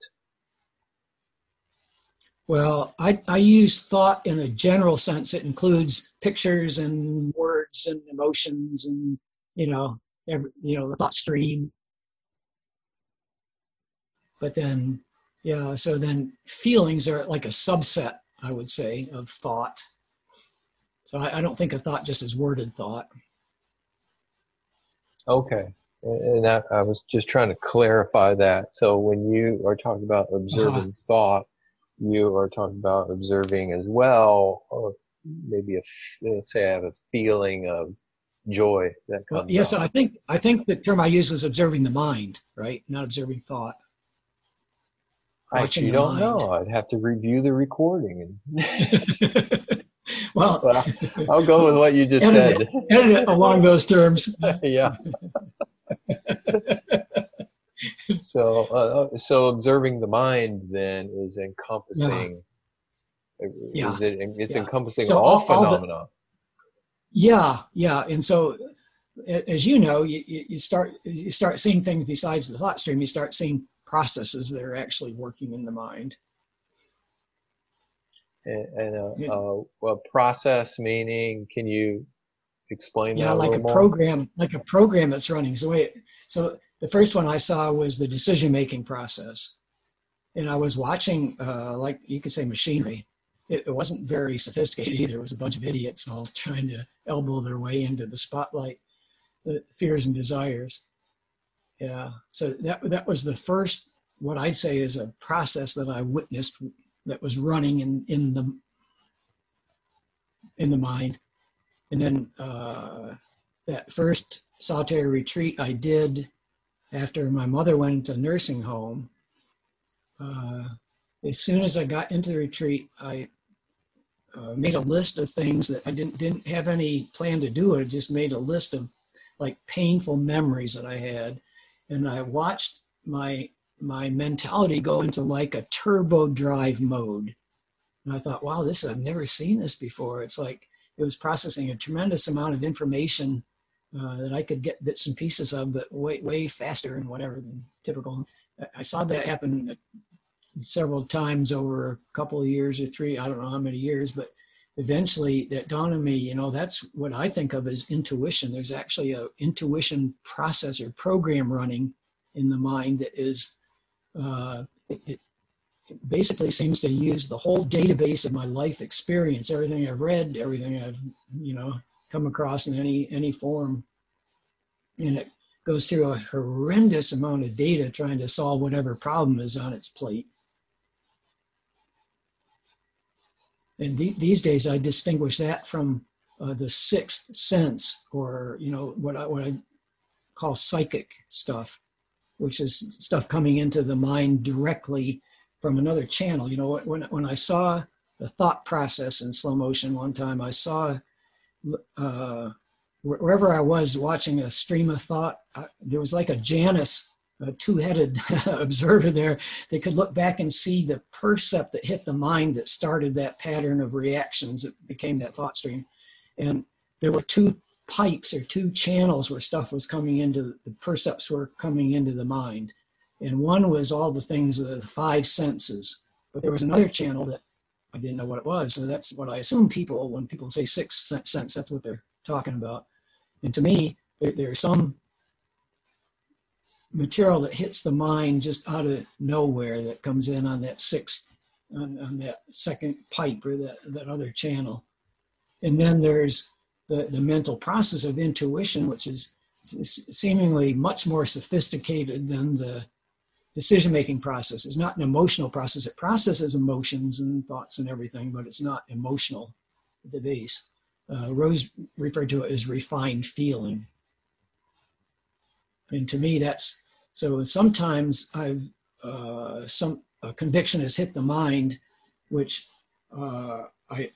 Well, I, I use thought in a general sense. It includes pictures and words and emotions and, you know, every, you know, the thought stream. But then, yeah, so then feelings are like a subset, I would say, of thought. So I, I don't think of thought just as worded thought. Okay. And I, I was just trying to clarify that. So when you are talking about observing uh-huh. thought, you are talking about observing as well, or maybe a let's say I have a feeling of joy that comes. Well, yes, So I think I think the term I used was observing the mind, right? Not observing thought. I actually don't mind. know. I'd have to review the recording. well, well, I'll go with what you just edit said. Edit it along those terms. yeah. so, uh, so observing the mind then is encompassing. Yeah. Is it, it's yeah. encompassing so all, all phenomena. All the, yeah, yeah, and so as you know, you, you start you start seeing things besides the thought stream. You start seeing processes that are actually working in the mind. And, and a, yeah. a, a process meaning, can you explain yeah, like a, more? program, like a program that's running. So, wait, so the first one I saw was the decision making process. And I was watching, uh, like you could say, machinery. It, it, wasn't very sophisticated either. It was a bunch of idiots all trying to elbow their way into the spotlight, the fears and desires. Yeah. So that that was the first, what I'd say is a process that I witnessed that was running in in the in the mind. And then uh, that first solitary retreat I did after my mother went into nursing home, uh, as soon as I got into the retreat, I uh, made a list of things that I didn't didn't have any plan to do. I just made a list of like painful memories that I had, and I watched my my mentality go into like a turbo drive mode. And I thought, wow, this I've never seen this before. It's like it was processing a tremendous amount of information uh, that I could get bits and pieces of, but way way faster and whatever than typical. I saw that happen several times over a couple of years or three. I don't know how many years, but eventually that dawned on me. You know, that's what I think of as intuition. There's actually a intuition process or program running in the mind that is. Uh, it, it, basically seems to use the whole database of my life experience, everything I've read, everything I've, you know, come across in any any form and it goes through a horrendous amount of data trying to solve whatever problem is on its plate and th- these days i distinguish that from uh, the sixth sense or you know what I, what I call psychic stuff which is stuff coming into the mind directly from another channel. You know when, when i saw the thought process in slow motion one time i saw uh, wherever I was watching a stream of thought, uh, there was like a Janus, a two-headed observer there They could look back and see the percept that hit the mind that started that pattern of reactions that became that thought stream. And there were two pipes or two channels where stuff was coming into the percepts were coming into the mind. And one was all the things, uh, the five senses. But there was another channel that I didn't know what it was. So that's what I assume people, when people say sixth sense, that's what they're talking about. And to me, there, are some material that hits the mind just out of nowhere that comes in on that sixth, on, on that second pipe or that, that other channel. And then there's the, the mental process of intuition, which is seemingly much more sophisticated than the decision making process. It's not an emotional process. It processes emotions and thoughts and everything, but it's not emotional at the base. Uh, Rose referred to it as refined feeling. And to me, that's so sometimes I've uh, some a conviction has hit the mind, which uh, I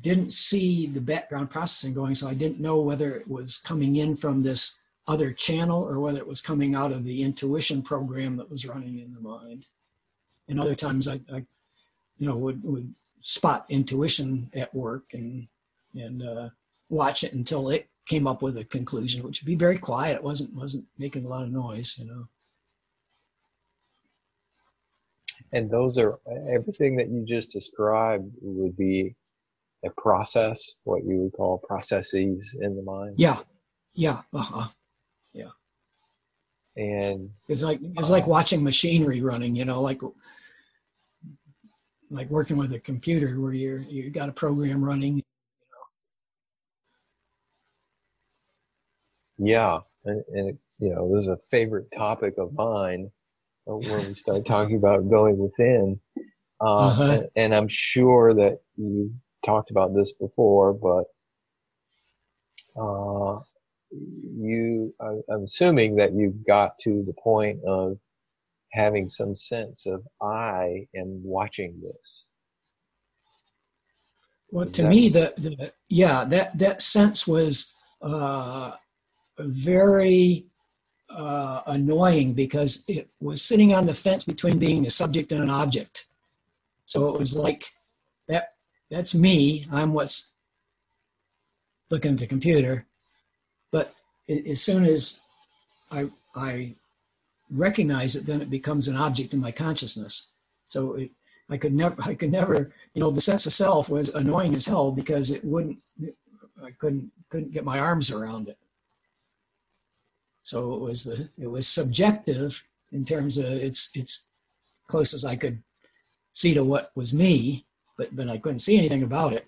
didn't see the background processing going, so I didn't know whether it was coming in from this other channel or whether it was coming out of the intuition program that was running in the mind. And other times I, I you know, would, would spot intuition at work and, and uh, watch it until it came up with a conclusion, which would be very quiet. It wasn't, wasn't making a lot of noise, you know. And those are everything that you just described would be a process, what you would call processes in the mind. Yeah, yeah, uh-huh. yeah. And it's like it's like watching machinery running. You know, like like working with a computer where you're you got a program running. Yeah, and, and you know, this is a favorite topic of mine when we start talking about going within. Uh, uh-huh. and, and, I'm sure that you talked about this before, but uh, you, I, I'm assuming that you've got to the point of having some sense of I am watching this. Well, to that, me, the, the yeah that that sense was uh, very uh, annoying because it was sitting on the fence between being a subject and an object. So it was like that. That's me. I'm what's looking at the computer. But as soon as I I recognize it, then it becomes an object in my consciousness. So it, I could never, I could never, you know, the sense of self was annoying as hell because it wouldn't, I couldn't, couldn't get my arms around it. So it was the, it was subjective in terms of it's, it's close as I could see to what was me, but, but I couldn't see anything about it.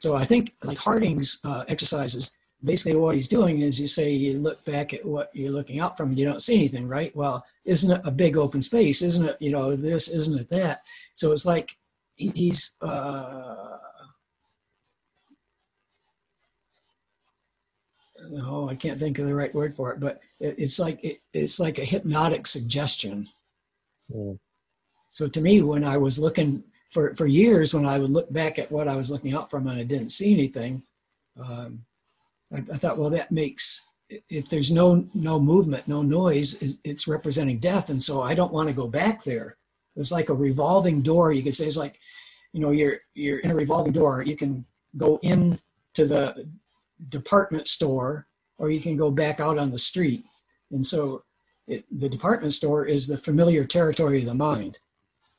So I think like Harding's uh, exercises, basically what he's doing is you say you look back at what you're looking out from you don't see anything right? Well isn't it a big open space? Isn't it you know this isn't it that? So it's like he's uh no i can't think of the right word for it but it's like it, it's like a hypnotic suggestion mm. so to me when i was looking for for years when i would look back at what i was looking out from and i didn't see anything um, I, I thought, well, that makes if there's no no movement, no noise, it's representing death, and so I don't want to go back there. It's like a revolving door. You could say it's like, you know, you're you're in a revolving door. You can go in to the department store, or you can go back out on the street. And so, it, the department store is the familiar territory of the mind,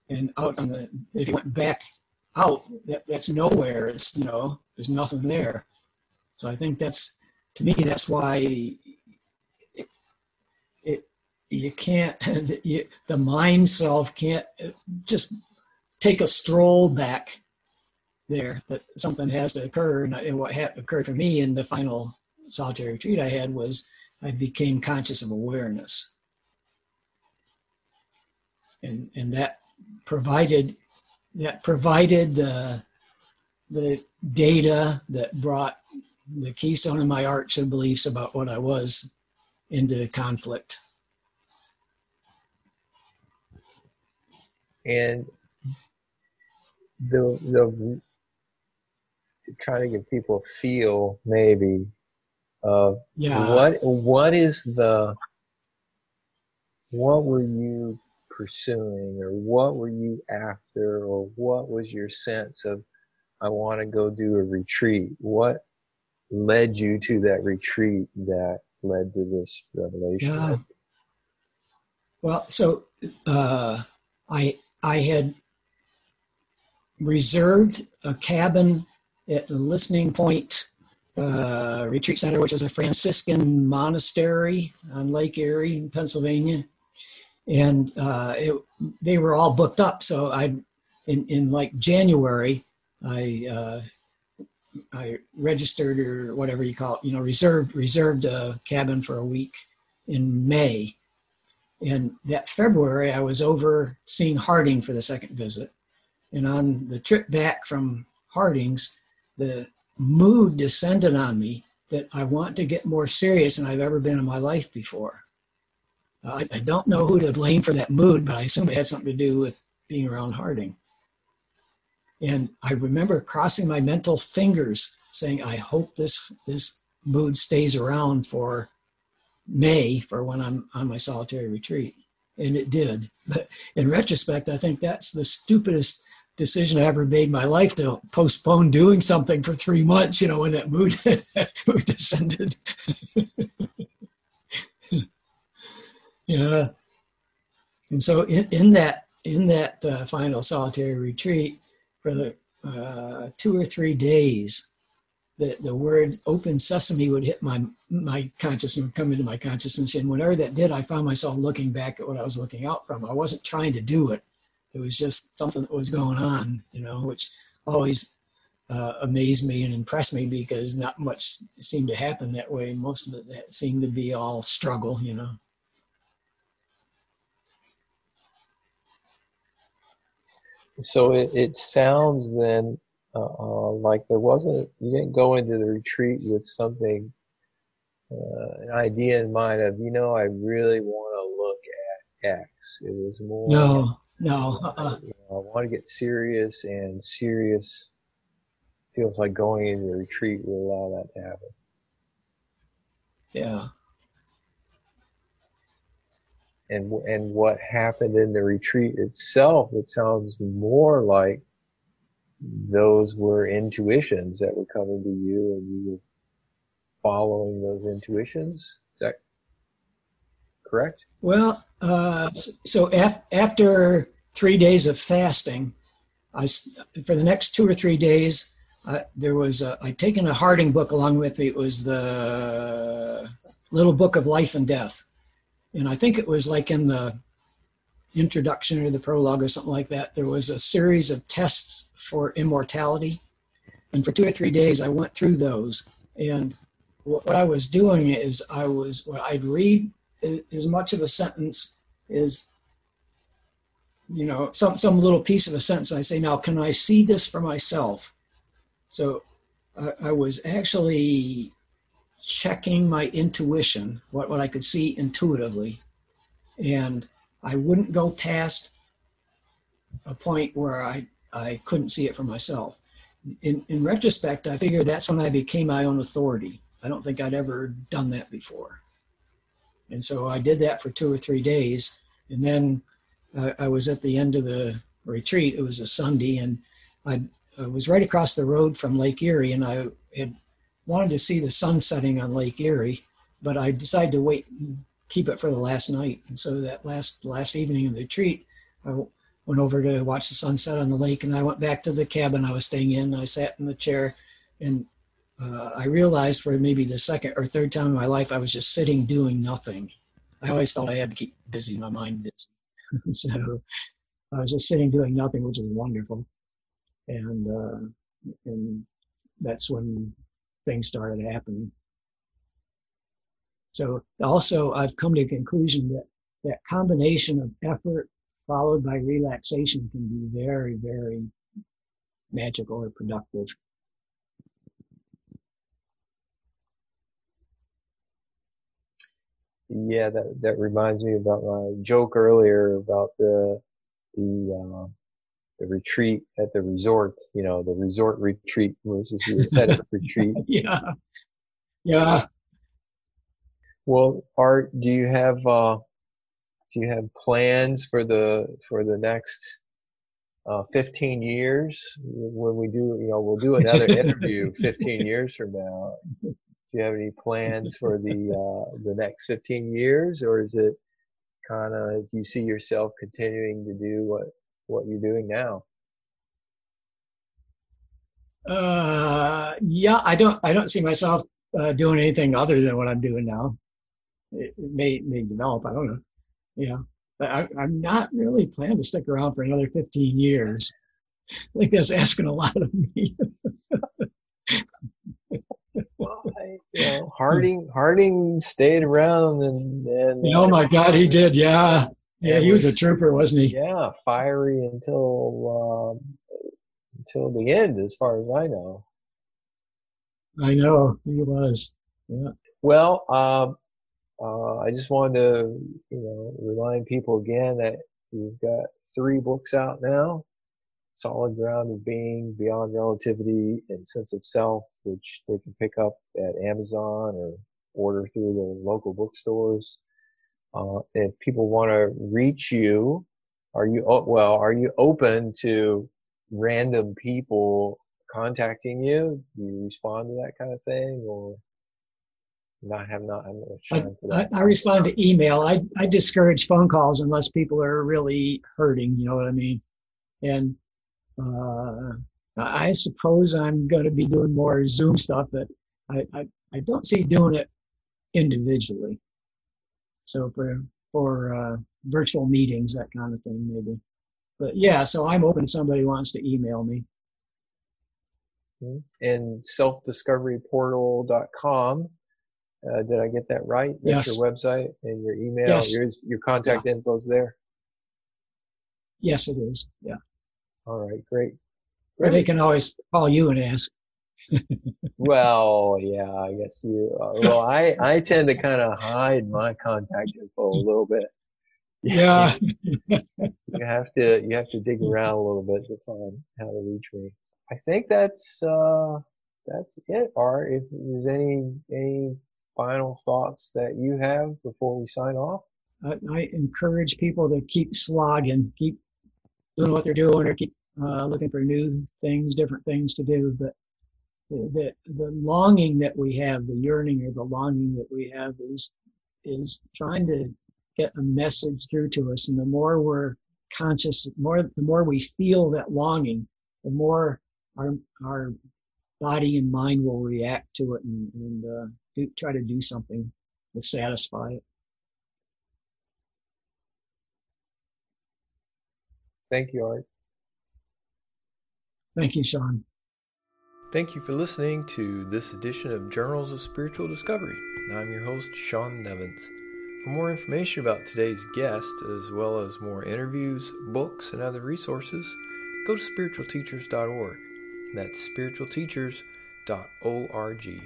and out on the if you went back out, that, that's nowhere. It's you know, there's nothing there. So I think that's, to me, that's why it, it you can't, you, the mind self can't uh, just take a stroll back there, that something has to occur. And what occurred for me in the final solitary retreat I had was I became conscious of awareness. And, and that provided that provided the the data that brought the keystone of my arch of beliefs about what I was into conflict. And the the trying to give people a feel maybe of yeah. what what is the what were you pursuing or what were you after or what was your sense of I want to go do a retreat what led you to that retreat that led to this revelation? Yeah. Well, so uh, I I had reserved a cabin at the Listening Point uh, Retreat Center, which is a Franciscan monastery on Lake Erie in Pennsylvania, and uh, it, they were all booked up. So I, in in like January, I uh, I registered or whatever you call it, you know, reserved reserved a cabin for a week in May. And that February, I was over seeing Harding for the second visit. And on the trip back from Harding's, the mood descended on me that I want to get more serious than I've ever been in my life before. Uh, I, I don't know who to blame for that mood, but I assume it had something to do with being around Harding. And I remember crossing my mental fingers saying, I hope this, this mood stays around for May for when I'm on my solitary retreat. And it did. But in retrospect, I think that's the stupidest decision I ever made in my life to postpone doing something for three months, you know, when that mood, mood descended. yeah. And so in, in that in that uh, final solitary retreat for the uh, two or three days, the, the word open sesame would hit my my consciousness, come into my consciousness. And whenever that did, I found myself looking back at what I was looking out from. I wasn't trying to do it. It was just something that was going on, you know, which always uh, amazed me and impressed me because not much seemed to happen that way. Most of it seemed to be all struggle, you know. So it, it sounds then uh, uh, like there wasn't, you didn't go into the retreat with something, uh, an idea in mind of, you know, I really want to look at X. It was more. No, no. Uh-uh. You know, I want to get serious, and serious feels like going into the retreat will allow that to happen. Yeah. And and what happened in the retreat itself? It sounds more like those were intuitions that were coming to you, and you were following those intuitions. Is that correct? Well, uh, so af- after three days of fasting, I for the next two or three days, uh, there was a, I'd taken a Harding book along with me. It was the Little Book of Life and Death, and I think it was like in the introduction or the prologue or something like that. There was a series of tests for immortality, and for two or three days I went through those. And what, what I was doing is I was well, I'd read as much of a sentence as you know some some little piece of a sentence. I say now, can I see this for myself? So I, I was actually checking my intuition, what, what I could see intuitively. And I wouldn't go past a point where I, I couldn't see it for myself. In, in retrospect, I figured that's when I became my own authority. I don't think I'd ever done that before. And so I did that for two or three days. And then uh, I was at the end of the retreat. It was a Sunday, and I I was right across the road from Lake Erie, and I had wanted to see the sun setting on Lake Erie, but I decided to wait and keep it for the last night. And so that last last evening of the retreat, I went over to watch the sunset on the lake, and I went back to the cabin I was staying in. I sat in the chair, and uh, I realized for maybe the second or third time in my life, I was just sitting doing nothing. I always felt I had to keep busy, my mind busy. so I was just sitting doing nothing, which was wonderful and uh, and that's when things started happening. So also, I've come to the conclusion that that combination of effort followed by relaxation can be very, very magical or productive. Yeah, that that reminds me about my joke earlier about the the uh, the retreat at the resort, you know, the resort retreat versus the ascetic retreat. Yeah. Yeah. Well, Art, do you have uh, do you have plans for the for the next uh, 15 years when we do, you know, we'll do another interview 15 years from now. Do you have any plans for the uh, the next 15 years, or is it kind of do you see yourself continuing to do what what you're doing now? Uh, yeah, I don't. I don't see myself uh, doing anything other than what I'm doing now. It, it may may develop. I don't know. Yeah, but I, I'm not really planning to stick around for another 15 years. I think that's asking a lot of me. well, I, you know, Harding Harding stayed around and, and oh my God, he did. Yeah, yeah, he was, was, a trooper, wasn't he? Yeah, fiery until um, until the end, as far as I know. I know he was. Yeah. Well, um, uh, I just wanted to, you know, remind people again that you've got three books out now: "Solid Ground of Being," "Beyond Relativity," and "Sense of Self," which they can pick up at Amazon or order through the local bookstores. Uh, if people want to reach you, are you well? Are you open to random people contacting you? Do you respond to that kind of thing, or? No, I have not. I'm I, I, I, respond to email. I, I discourage phone calls unless people are really hurting. You know what I mean? And uh, I suppose I'm going to be doing more Zoom stuff, but I, I, I don't see doing it individually. So for for uh, virtual meetings, that kind of thing, maybe. But yeah, so I'm open. If somebody wants to email me. And selfdiscoveryportal.com uh, did I get that right? That's yes. your website and your email. Yes. Your, your contact yeah. is there. Yes, it is. Yeah. All right. Great. great. Or they can always call you and ask. well, yeah, I guess you. Uh, well, I I tend to kind of hide my contact info a little bit. Yeah. you have to you have to dig around a little bit to find how to reach me. I think that's uh that's it. Art, if there's any any final thoughts that you have before we sign off? I, I encourage people to keep slogging, keep doing what they're doing, or keep uh, looking for new things, different things to do. But the, the longing that we have, the yearning or the longing that we have, is is trying to get a message through to us. And the more we're conscious, more the more we feel that longing, the more our our body and mind will react to it and, and uh, do, try to do something to satisfy it. Thank you, Art. Thank you, Shawn. Thank you for listening to this edition of Journals of Spiritual Discovery. I'm your host, Shawn Nevins. For more information about today's guest, as well as more interviews, books, and other resources, go to spiritualteachers.org. That's spiritualteachers.org.